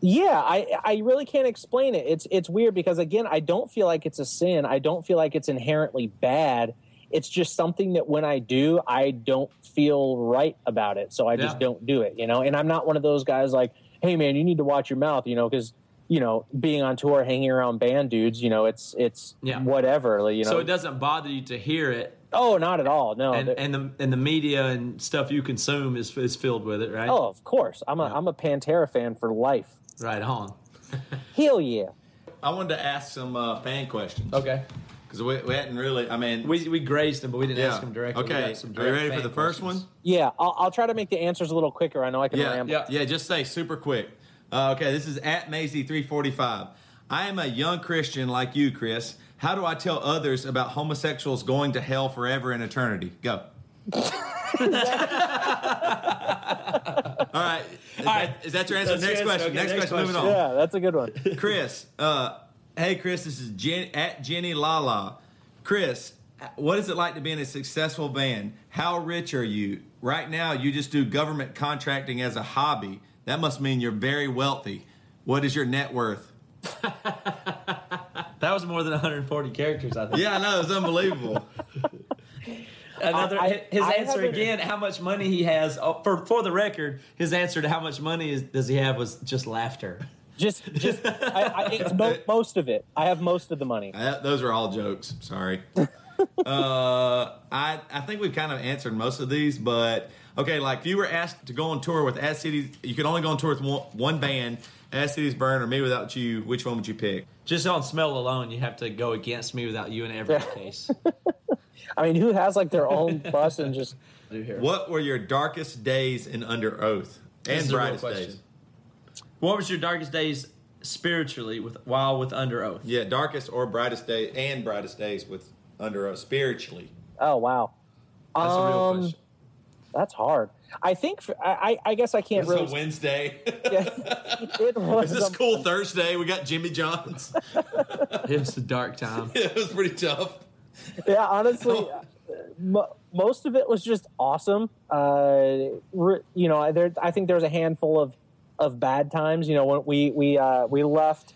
Yeah, I I really can't explain it. It's it's weird because again, I don't feel like it's a sin. I don't feel like it's inherently bad. It's just something that when I do, I don't feel right about it. So I just Yeah. don't do it, you know. And I'm not one of those guys like, "Hey man, you need to watch your mouth," you know, cuz you know, being on tour, hanging around band dudes, you know, it's it's Yeah. whatever, you know. So it doesn't bother you to hear it, oh, not at all. No. and The- and the and the media and stuff you consume is is filled with it, right? oh, of course. I'm a am a Pantera fan for life. right on. Hell yeah. I wanted to ask some uh, fan questions. Okay, Because we, we hadn't really, I mean, we we grazed them, but we didn't yeah. ask them directly. Okay, got some are you ready for the first questions. one? Yeah, I'll, I'll try to make the answers a little quicker. I know I can Yeah, ramble. yeah, yeah. Just say super quick. Uh, okay, this is at Maisie three forty five. I am a young Christian like you, Chris. How do I tell others about homosexuals going to hell forever in eternity? Go. All right. Is, that, is that your answer? That's Next your question. Okay, next, next question. Moving on. Yeah, that's a good one. Chris, uh, hey Chris, this is Jen, at Jenny Lala. Chris, what is it like to be in a successful band? How rich are you? Right now, you just do government contracting as a hobby. That must mean you're very wealthy. What is your net worth? That was more than 140 characters, I think. Yeah, I know. It's unbelievable. Another I- his I answer again, how much money he has. Oh, for for the record, his answer to how much money is, does he have was just laughter. Just, just, I, I, it's mo- most of it. I have most of the money. Uh, those are all jokes. Sorry. uh, I I think we've kind of answered most of these, but okay. Like if you were asked to go on tour with As City, you could only go on tour with one, one band, As Cities Burn, or Me Without You. Which one would you pick? Just on smell alone, you have to go against me without you in every case. I mean, who has like their own bus and just What were your darkest days in Underoath and is a real brightest days? What was your darkest days spiritually with while with Underoath? Yeah, darkest or brightest day and brightest days with Underoath spiritually. oh wow, That's a real Um, question. that's hard. I think for, I, I I guess I can't It's a really. Wednesday. it was Is this a- cool Thursday? We got Jimmy Johns. It was a dark time. it was pretty tough. yeah, honestly, mo- most of it was just awesome. Uh, re- you know, there, I think there's a handful of of bad times. You know, when we we uh, we left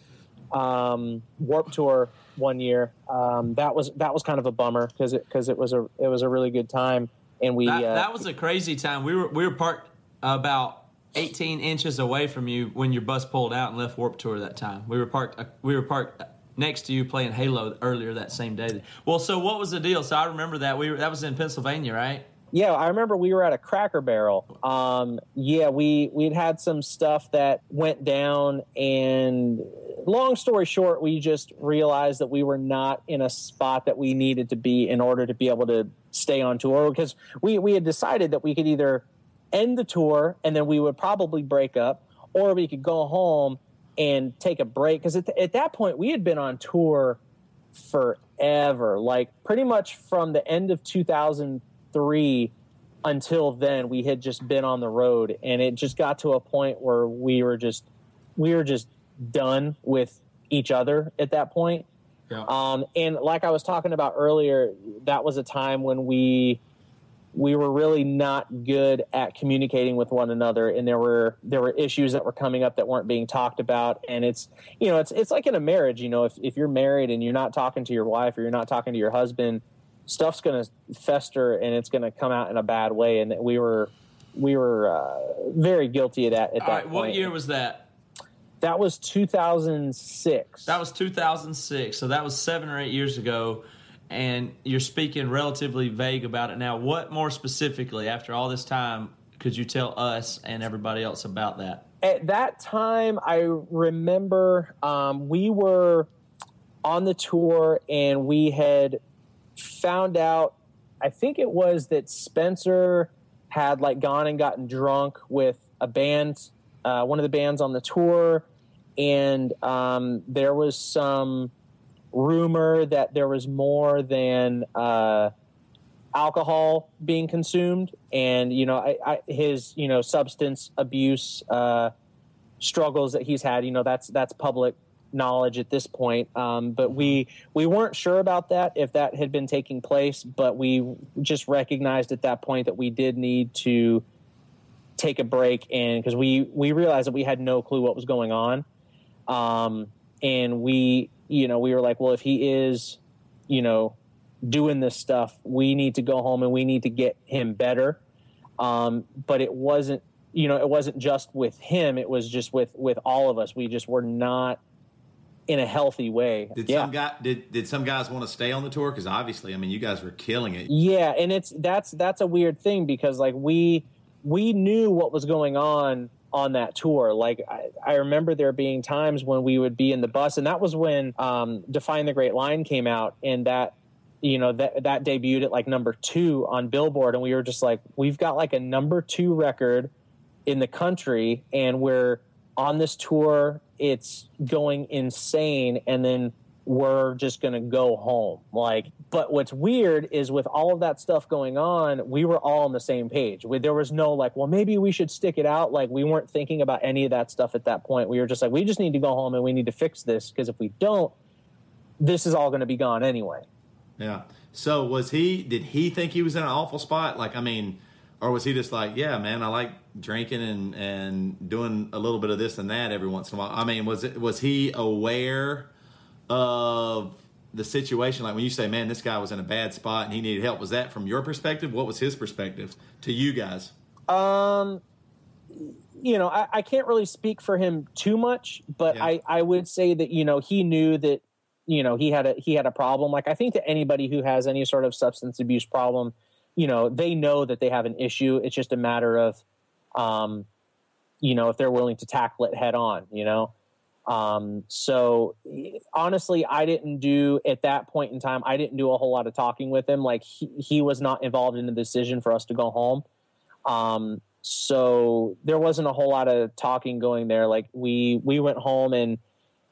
um, Warped Tour one year, um, that was that was kind of a bummer because it because it was a it was a really good time, and we That, uh, that was a crazy time. We were we were parked about 18 inches away from you when your bus pulled out and left Warped Tour that time. We were parked uh, we were parked next to you playing Halo earlier that same day. Well, so what was the deal? So I remember that we were that was in Pennsylvania, right? Yeah, I remember we were at a Cracker Barrel. Um, yeah, we we'd had some stuff that went down, and long story short, we just realized that we were not in a spot that we needed to be in order to be able to stay on tour because we we had decided that we could either end the tour and then we would probably break up, or we could go home and take a break. Because at, at that point we had been on tour forever, like pretty much from the end of 2003 until then we had just been on the road and it just got to a point where we were just we were just done with each other at that point Yeah. um, and like i was talking about earlier that was a time when we we were really not good at communicating with one another and there were there were issues that were coming up that weren't being talked about and it's you know it's it's like in a marriage you know if, if you're married and you're not talking to your wife or you're not talking to your husband stuff's going to fester and it's going to come out in a bad way and we were we were uh, very guilty of that at All that right, what year was that? That was 2006 That was 2006. So that was 7 or 8 years ago and you're speaking relatively vague about it now. What more specifically after all this time could you tell us and everybody else about that? at that time i remember um, we were on the tour and we had found out i think it was that spencer had like gone and gotten drunk with a band uh, one of the bands on the tour and um, there was some rumor that there was more than uh, alcohol being consumed. And you know I, I, his you know substance abuse uh, struggles that he's had you know that's that's public knowledge at this point. Um, but we we weren't sure about that if that had been taking place but we just recognized at that point that we did need to take a break and because we we realized that we had no clue what was going on um, and we you know we were like well if he is you know doing this stuff we need to go home and we need to get him better. Um, but it wasn't you know it wasn't just with him. It was just with with all of us. We just were not in a healthy way. Did yeah. some guy did did some guys want to stay on the tour? Because obviously, I mean, you guys were killing it. Yeah, and it's that's that's a weird thing because like we we knew what was going on on that tour. Like I, I remember there being times when we would be in the bus, and that was when um, "Define the Great Line" came out, and that you know that that debuted at like number two on Billboard, and we were just like, we've got like a number two record in the country, and we're on this tour. It's going insane, and then we're just going to go home. Like, but what's weird is with all of that stuff going on, we were all on the same page. We, there was no like, well, maybe we should stick it out. Like, we weren't thinking about any of that stuff at that point. We were just like, we just need to go home and we need to fix this because if we don't, this is all going to be gone anyway. Yeah. So was he? Did he think he was in an awful spot? Like, I mean, or was he just like, yeah, man, I like drinking and and doing a little bit of this and that every once in a while. I mean, was it was he aware of the situation? Like when you say, "Man, this guy was in a bad spot and he needed help," was that from your perspective? What was his perspective to you guys? Um, you know, I, I can't really speak for him too much, but Yeah. I, I would say that you know he knew that you know he had a he had a problem. Like I think that anybody who has any sort of substance abuse problem, you know, they know that they have an issue. It's just a matter of, um, you know, if they're willing to tackle it head on. You know, um, so honestly, I didn't do at that point in time. I didn't do a whole lot of talking with him. Like he, he was not involved in the decision for us to go home. Um, so there wasn't a whole lot of talking going there. Like we we went home and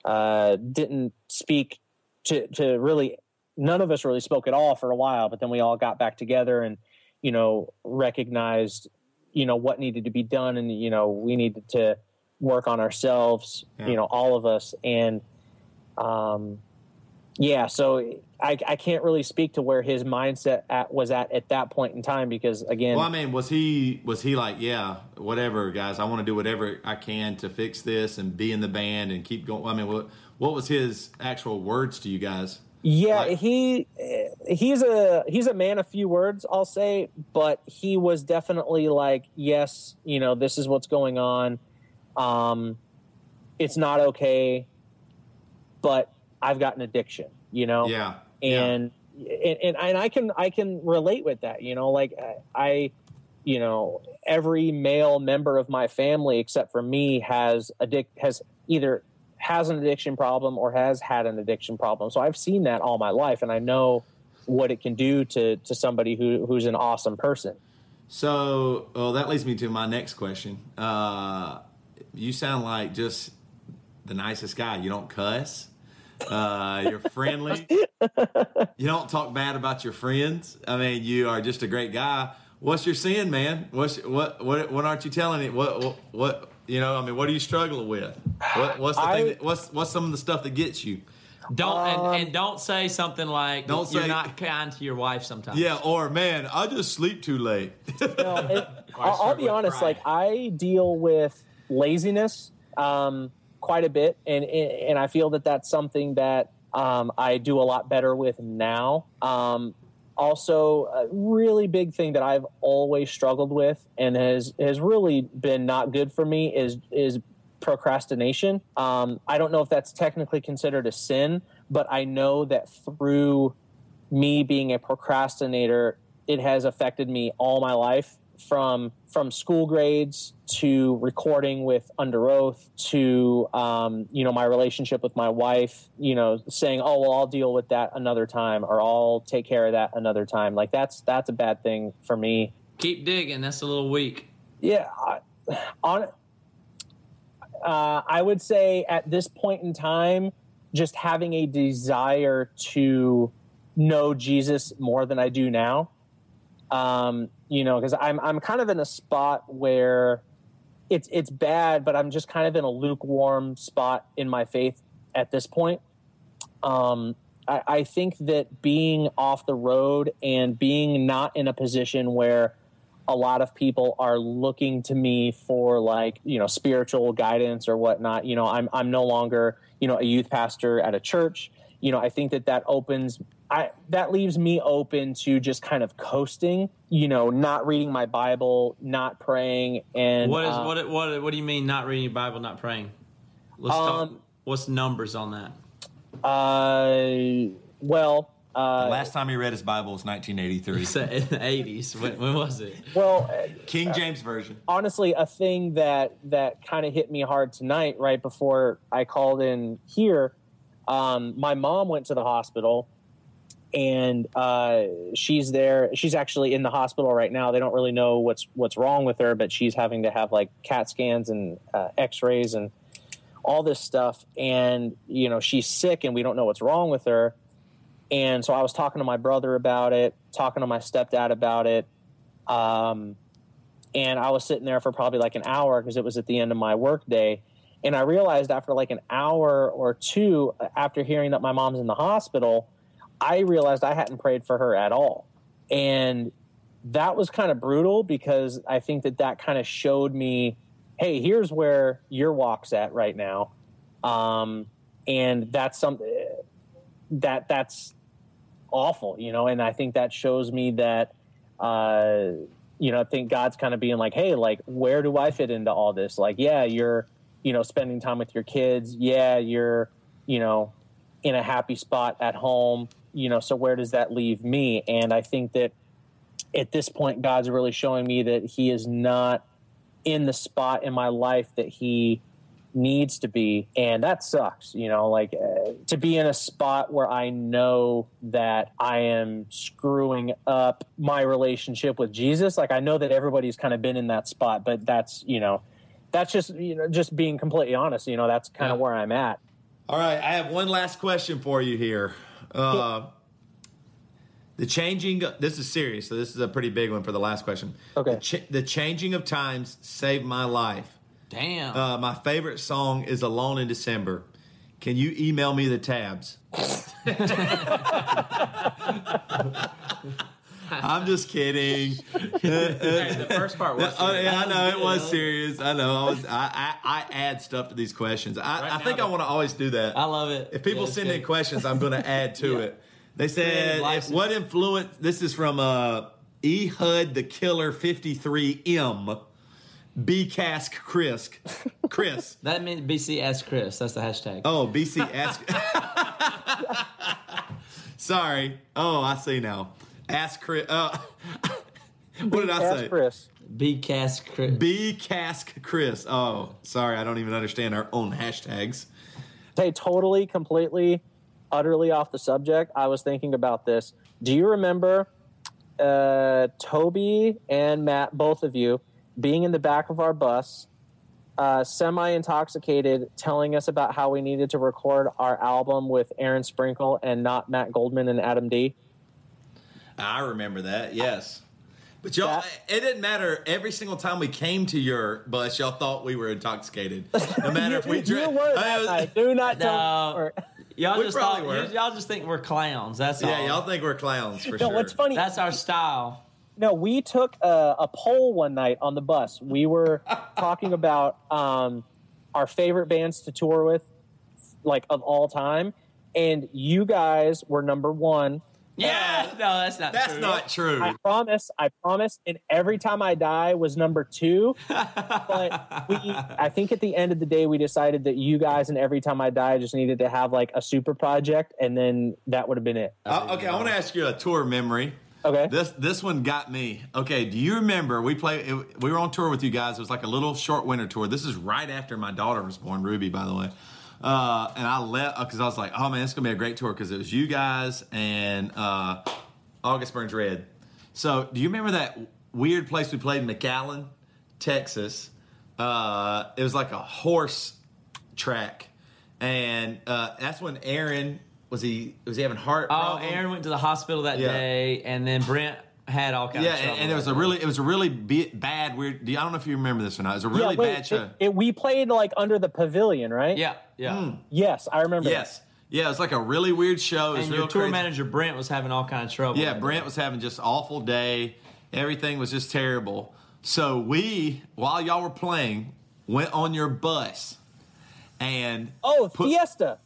uh, didn't speak to to really. None of us really spoke at all for a while, but then we all got back together and you know recognized you know what needed to be done and you know we needed to work on ourselves Yeah. you know all of us and um yeah so I, I can't really speak to where his mindset at, was at at that point in time because again Well, I mean, was he was he like, yeah, whatever, guys, I want to do whatever I can to fix this and be in the band and keep going. I mean, what what was his actual words to you guys? Yeah, Like- he he's a he's a man of few words, I'll say, but he was definitely like, yes, you know, this is what's going on. Um it's not okay, but I've got an addiction, you know. Yeah, And, and and and I can I can relate with that, you know, like I, I you know, every male member of my family except for me has addict has either has an addiction problem or has had an addiction problem. So I've seen that all my life and I know what it can do to to somebody who who's an awesome person. So, well, that leads me to my next question. Uh, you sound like just the nicest guy. You don't cuss. Uh, you're friendly. you don't talk bad about your friends. I mean, you are just a great guy. What's your sin, man? What's what what what aren't you telling it? What what, what you know? I mean, what are you struggling with? What, what's the I- thing? That, what's what's some of the stuff that gets you? Don't Um, and, and don't say something like Don't you're say- not kind to your wife sometimes. Yeah, or man, I just sleep too late. No, it, I I'll, I'll be honest. pride. Like I deal with laziness um, quite a bit, and and I feel that that's something that um, I do a lot better with now. Um, also, a really big thing that I've always struggled with, and has has really been not good for me, is is procrastination. Um, I don't know if that's technically considered a sin, but I know that through me being a procrastinator, it has affected me all my life from from school grades to recording with Underoath to um, you know my relationship with my wife you know saying oh well i'll deal with that another time or i'll take care of that another time like that's that's a bad thing for me Keep digging. That's a little weak. yeah I, on uh, i would say at this point in time just having a desire to know jesus more than i do now um, you know because i'm i'm kind of in a spot where it's it's bad but i'm just kind of in a lukewarm spot in my faith at this point. Um, I, I think that being off the road and being not in a position where a lot of people are looking to me for like you know spiritual guidance or whatnot you know i'm i'm no longer you know a youth pastor at a church. You know i think that that opens i that leaves me open to just kind of coasting you know not reading my bible not praying and What is uh, what what what do you mean not reading your Bible, not praying? Let's talk. Um, What's numbers on that? uh well uh Last time he read his Bible was 1983, in the eighties. When, when was it? well King James version. honestly a thing that that kind of hit me hard tonight right before i called in here um, my mom went to the hospital and uh, she's there. She's actually in the hospital right now. They don't really know what's what's wrong with her but she's having to have like cat scans and uh, x-rays and all this stuff. And you know she's sick and we don't know what's wrong with her. And so i was talking to my brother about it talking to my stepdad about it. Um, and I was sitting there for probably like an hour because it was at the end of my work day. And I realized after like an hour or two after hearing that my mom's in the hospital, I realized I hadn't prayed for her at all. And that was kind of brutal because I think that that kind of showed me, hey, here's where your walk's at right now, um, and that's something that that's awful, you know. And I think that shows me that, uh, you know, I think God's kind of being like, hey, like, where do I fit into all this? Like, yeah, you're, you know, spending time with your kids. Yeah, you're, you know, in a happy spot at home. You know, so where does that leave me? And I think that at this point, God's really showing me that He is not in the spot in my life that He needs to be. And that sucks, you know, like uh, to be in a spot where I know that I am screwing up my relationship with Jesus. Like, I know that everybody's kind of been in that spot, but that's, you know, that's just, you know, just being completely honest, you know, that's kind of where I'm at. All right, I have one last question for you here. Uh, the changing, this is serious, so this is a pretty big one for the last question. Okay. The, ch- the changing of times saved my life. Damn. Uh, my favorite song is Alone in December. Can you email me the tabs? I'm just kidding. Hey, the first part was. Oh, yeah, I serious. know it was serious. I know. I was. I, I, I add stuff to these questions. I, Right I think now, I want to always do that. I love it. If people Yeah, it's send in questions, I'm going to add to it. They said, Creative if, license. "What influence?" This is from uh, Ehud the Killer 53M. B Cask Chris. Chris. That means BC ask Chris. That's the hashtag. Oh, BC ask. Sorry. Oh, I see now. Ask Chris. Uh, what did I say? Chris. B cast Chris. B Cask Chris. Oh, sorry. I don't even understand our own hashtags. Hey, totally, completely, utterly off the subject. I was thinking about this. Do you remember uh, Toby and Matt, both of you, being in the back of our bus, uh, semi intoxicated, telling us about how we needed to record our album with Aaron Sprinkle and not Matt Goldman and Adam D? I remember that. Yes. But y'all, That- it didn't matter. Every single time we came to your bus, y'all thought we were intoxicated. No matter if we you drank. were that night. Do not tell No. Y'all We just thought, were. y'all just think we're clowns. That's all. Yeah, y'all think we're clowns for No, sure. what's funny? That's our style. No, we took a, a poll one night on the bus. We were talking about um, our favorite bands to tour with, like of all time, and you guys were number one. Yeah, no, that's not That's true. not true. I promise, I promise. And every time I die was number two. But we, I think at the end of the day, we decided that you guys and every time I die just needed to have like a super project, and then that would have been it. Uh, okay, I want to ask you a tour memory. Okay. This this one got me. Okay, do you remember we played? It, we were on tour with you guys. It was like a little short winter tour. This is right after my daughter was born, Ruby, by the way. Uh, and I left because I was like, oh man, it's gonna be a great tour because it was you guys and uh, August Burns Red. So, do you remember that weird place we played in McAllen, Texas? Uh, it was like a horse track, and uh, that's when Aaron was he was he having heart? Oh, problems? Aaron went to the hospital that Yeah. day, and then Brent had all kinds Yeah, of trouble. and, and it was a really, it was a really bi- bad, weird. I don't know if you remember this or not. It was a really yeah, wait, bad show. It, it- we played like under the pavilion, right? Yeah, yeah. Hmm. Yes, I remember. that. yes, yeah, it was like a really weird show. It was And real your tour crazy. manager Brent was having all kinds of trouble. Yeah, Brent was having just awful day. Everything was just terrible. So we, while y'all were playing, went on your bus and Oh, put- Fiesta.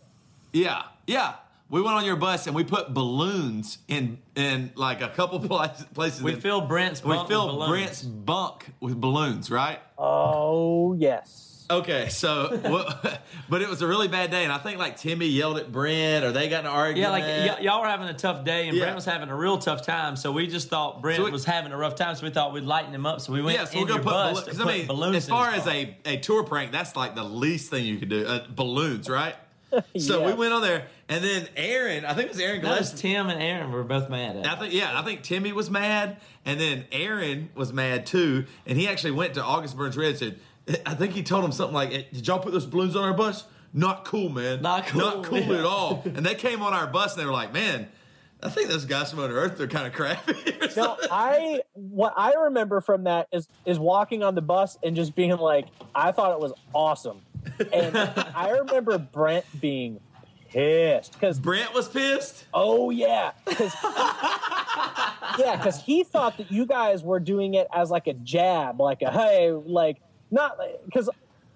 Yeah, yeah. We went on your bus and we put balloons in in like a couple places. places We in- filled Brent's we bunk with filled balloons. Brent's bunk with balloons, right? Oh yes. Okay, so what- but it was a really bad day, and I think like Timmy yelled at Brent, or they got in an argument. Yeah, like y- y'all were having a tough day, and Yeah. Brent was having a real tough time. So we just thought Brent So we- was having a rough time, so we thought we'd lighten him up. So we went yeah, so in we're gonna your put bus balloons. to 'cause put I mean, balloons. as far as car. a, a tour prank, that's like the least thing you could do. Uh, balloons, right? So we went on there, and then Aaron, I think it was Aaron that was Tim and Aaron were both mad at. I think yeah, I think Timmy was mad, and then Aaron was mad too, and he actually went to August Burns Red and said, I think he told him something like, "Eh, "Did y'all put those balloons on our bus? Not cool, man. Not cool, Not cool yeah. at all." And they came on our bus, and they were like, "Man, I think those guys from Underoath they're kind of crappy." or No. I what I remember from that is is walking on the bus and just being like, I thought it was awesome, and I remember Brent being pissed because Brent was pissed. oh yeah, because yeah, because he thought that you guys were doing it as like a jab, like a hey, like not because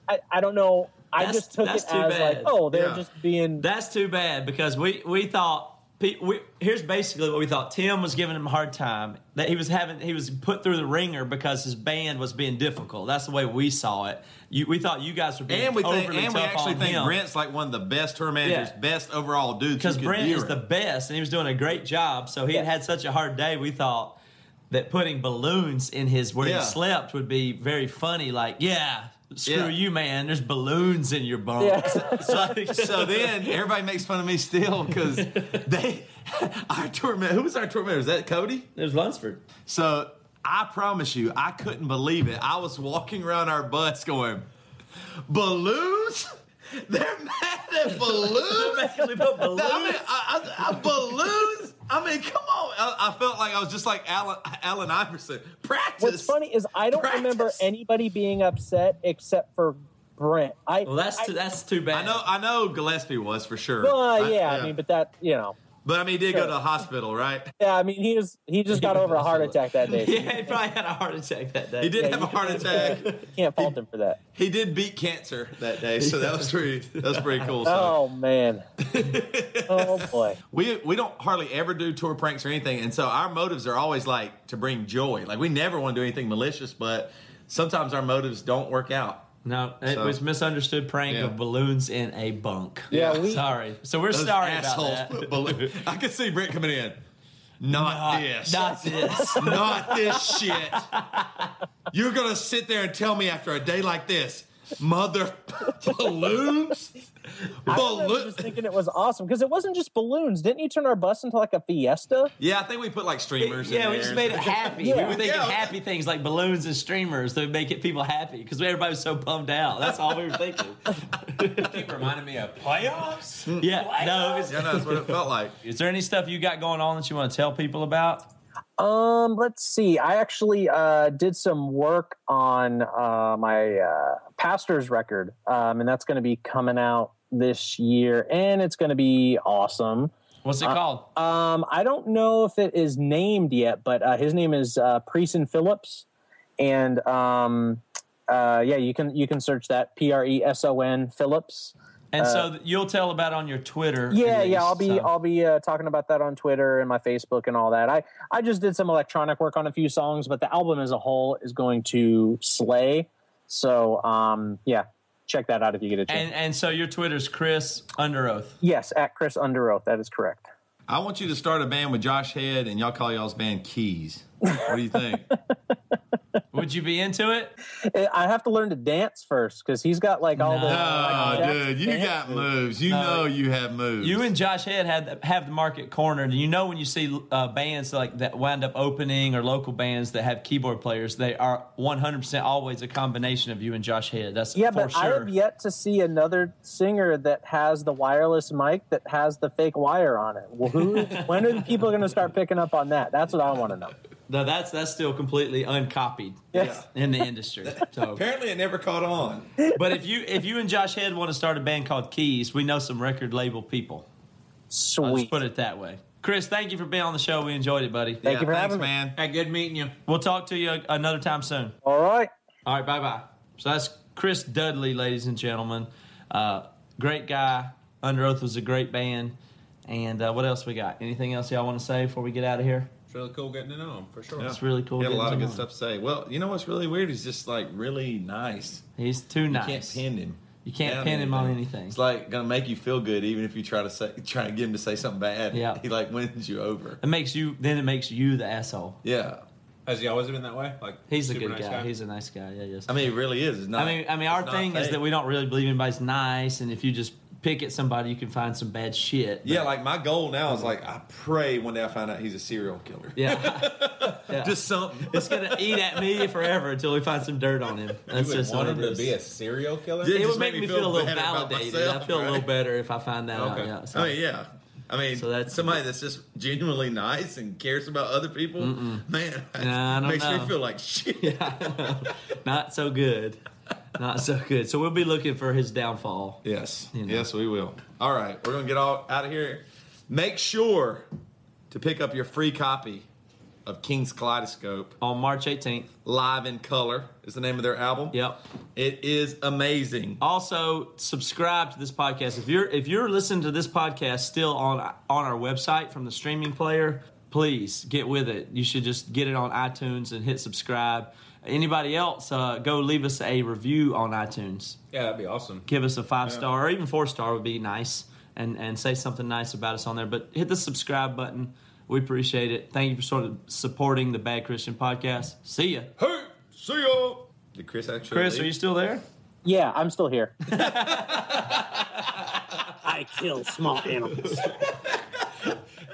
I, I don't know. I That's- just took it too as bad. like, oh, they're Yeah. just being. That's too bad because we we thought. We, here's basically what we thought. Tim was giving him a hard time. That he was having, he was put through the ringer because his band was being difficult. That's the way we saw it. You, we thought you guys were being And we think, overly and we actually think him. Brent's like one of the best tour managers, Yeah. best overall dudes. because Brent is around. the best, and he was doing a great job. So he had had such a hard day. We thought that putting balloons in his where Yeah. he slept would be very funny. Like, yeah, screw Yeah. you, man. There's balloons in your bunk. Yeah. Like- so then everybody makes fun of me still because they our tour man. Who was our tour manager? Was that Cody? there's Lunsford. So I promise you, I couldn't believe it. I was walking around our bus going, balloons? They're mad at balloons? Balloons. I mean, I, I, I, balloons? I mean, come on. I, I felt like I was just like Alan, Allen Iverson. Practice. What's funny is I don't remember anybody being upset except for Brent. I well, that's I, too, that's too bad. I know, I know Gillespie was for sure. Well, I- yeah, I mean, but that you know, but I mean, he did go to the hospital, right? yeah, I mean, he was he just got over a heart attack that day. Yeah, he probably had a heart attack that day. He did Yeah, have a heart attack. Can't fault him for that. He did beat cancer that day, so that was pretty. That was pretty cool. So. Oh man. oh boy. We we don't hardly ever do tour pranks or anything, and so our motives are always like to bring joy. Like we never want to do anything malicious, but sometimes our motives don't work out. No, it So- was misunderstood prank Yeah. of balloons in a bunk. Yeah, we- sorry. So we're Those sorry assholes about that. put balloon- I could see Brent coming in. Not, Not, this. not this. Not this shit. You're gonna sit there and tell me after a day like this, mother balloons, I remember balloon. just thinking it was awesome because it wasn't just balloons. Didn't you turn our bus into like a fiesta? Yeah, I think we put like streamers. yeah, in we there just made it happy. Yeah. We were thinking Yeah. happy things like balloons and streamers that would make it people happy because everybody was so bummed out. That's all we were thinking. Keep reminding me of playoffs. yeah, no. Yeah, no, that's what it felt like. Is there any stuff you got going on that you want to tell people about? Um, let's see. I actually uh, did some work on uh, my uh, pastor's record, um, and that's going to be coming out this year, and it's going to be awesome. What's it called? Um, I don't know if it is named yet, but uh, his name is uh, Preeson Phillips, and um, uh, yeah, you can you can search that P R E S O N Phillips. And so you'll tell about it on your Twitter. uh, Yeah, at yeah, I'll be so. I'll be uh, talking about that on Twitter and my Facebook and all that. I I just did some electronic work on a few songs, but the album as a whole is going to slay. So um, yeah, check that out if you get a chance. And and so your Twitter's Chris Under Oath. yes, at Chris Under Oath, that is correct. I want you to start a band with Josh Head, and y'all call y'all's band Keys. What do you think? Would you be into it? I have to learn to dance first because he's got like all the. No. Oh, like, dude, you dance got moves. moves. You know you have moves. You and Josh Head had have the market cornered, and you know when you see uh, bands like that wind up opening or local bands that have keyboard players, they are one hundred percent always a combination of you and Josh Head. That's Yeah, for but I have yet to see another singer that has the wireless mic that has the fake wire on it. Well, who? when are the people going to start picking up on that? That's what I want to know. No, that's that's still completely uncopied Yes. in the industry. So, Apparently, it never caught on. but if you if you and Josh Head want to start a band called Keys, we know some record label people. I'll just Sweet. put it that way. Chris, thank you for being on the show. We enjoyed it, buddy. Thank you for thanks, having me. man. Hey, good meeting you. We'll talk to you another time soon. All right. All right, bye bye. So that's Chris Dudley, ladies and gentlemen. Uh, great guy. Underoath was a great band. And uh, what else we got? Anything else y'all want to say before we get out of here? It's really cool getting to know him for sure. It's really cool He had a getting lot of good stuff to say. Well, you know what's really weird? He's just like really nice. He's too nice. You can't pin him. You can't down pin him on anything. It's like gonna make you feel good, even if you try to say, try to get him to say something bad. Yeah. he like wins you over. It makes you. Then it makes you the asshole. Yeah, Has he always been that way? Like He's a good nice guy. He's a nice guy. Yeah, yes. I mean, it really is. It's not, I mean, I mean, our it's not thing is that we don't really believe anybody's nice, and if you just pick at somebody, you can find some bad shit. But- Yeah, like my goal now is like I pray one day I find out he's a serial killer. yeah. Yeah. Just something. it's gonna eat at me forever until we find some dirt on him. That's You just want him to be a serial killer? Yeah. it would make me feel, a little validated. myself, I feel a little better if I find that out. Yeah, so- I mean, yeah. I mean, So that's- somebody that's just genuinely nice and cares about other people. Man, Nah, I don't makes know. me feel like shit. not so good. Not so good. So we'll be looking for his downfall. Yes, You know. yes, we will. All right, we're gonna get all out of here. Make sure to pick up your free copy of King's Kaleidoscope. on March 18th. Live in Color is the name of their album. Yep. It is amazing. Also, subscribe to this podcast. If you're if you're listening to this podcast still on on our website from the streaming player, please get with it. You should just get it on iTunes and hit subscribe. Anybody else, uh, go leave us a review on iTunes. Yeah, that'd be awesome. Give us a five star or even four star would be nice, and and say something nice about us on there. But hit the subscribe button. We appreciate it. Thank you for sort of supporting the Bad Christian podcast. See ya, Hey, see ya. Did Chris actually? Chris. leave? Are you still there? Yeah, I'm still here. I kill small animals.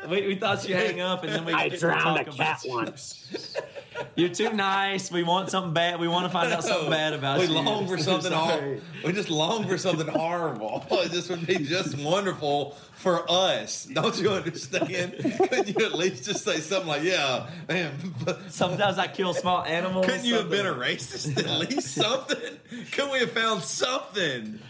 We, we thought you hang up and then we I drowned a cat once. You're too nice. We want something bad. We want to find out something bad about we you. long for something. We just long for something horrible. This would be just wonderful for us. Don't you understand? Couldn't you at least just say something like, "Yeah, man"? Sometimes I kill small animals. Couldn't you have been a racist at least something? Couldn't we have found something?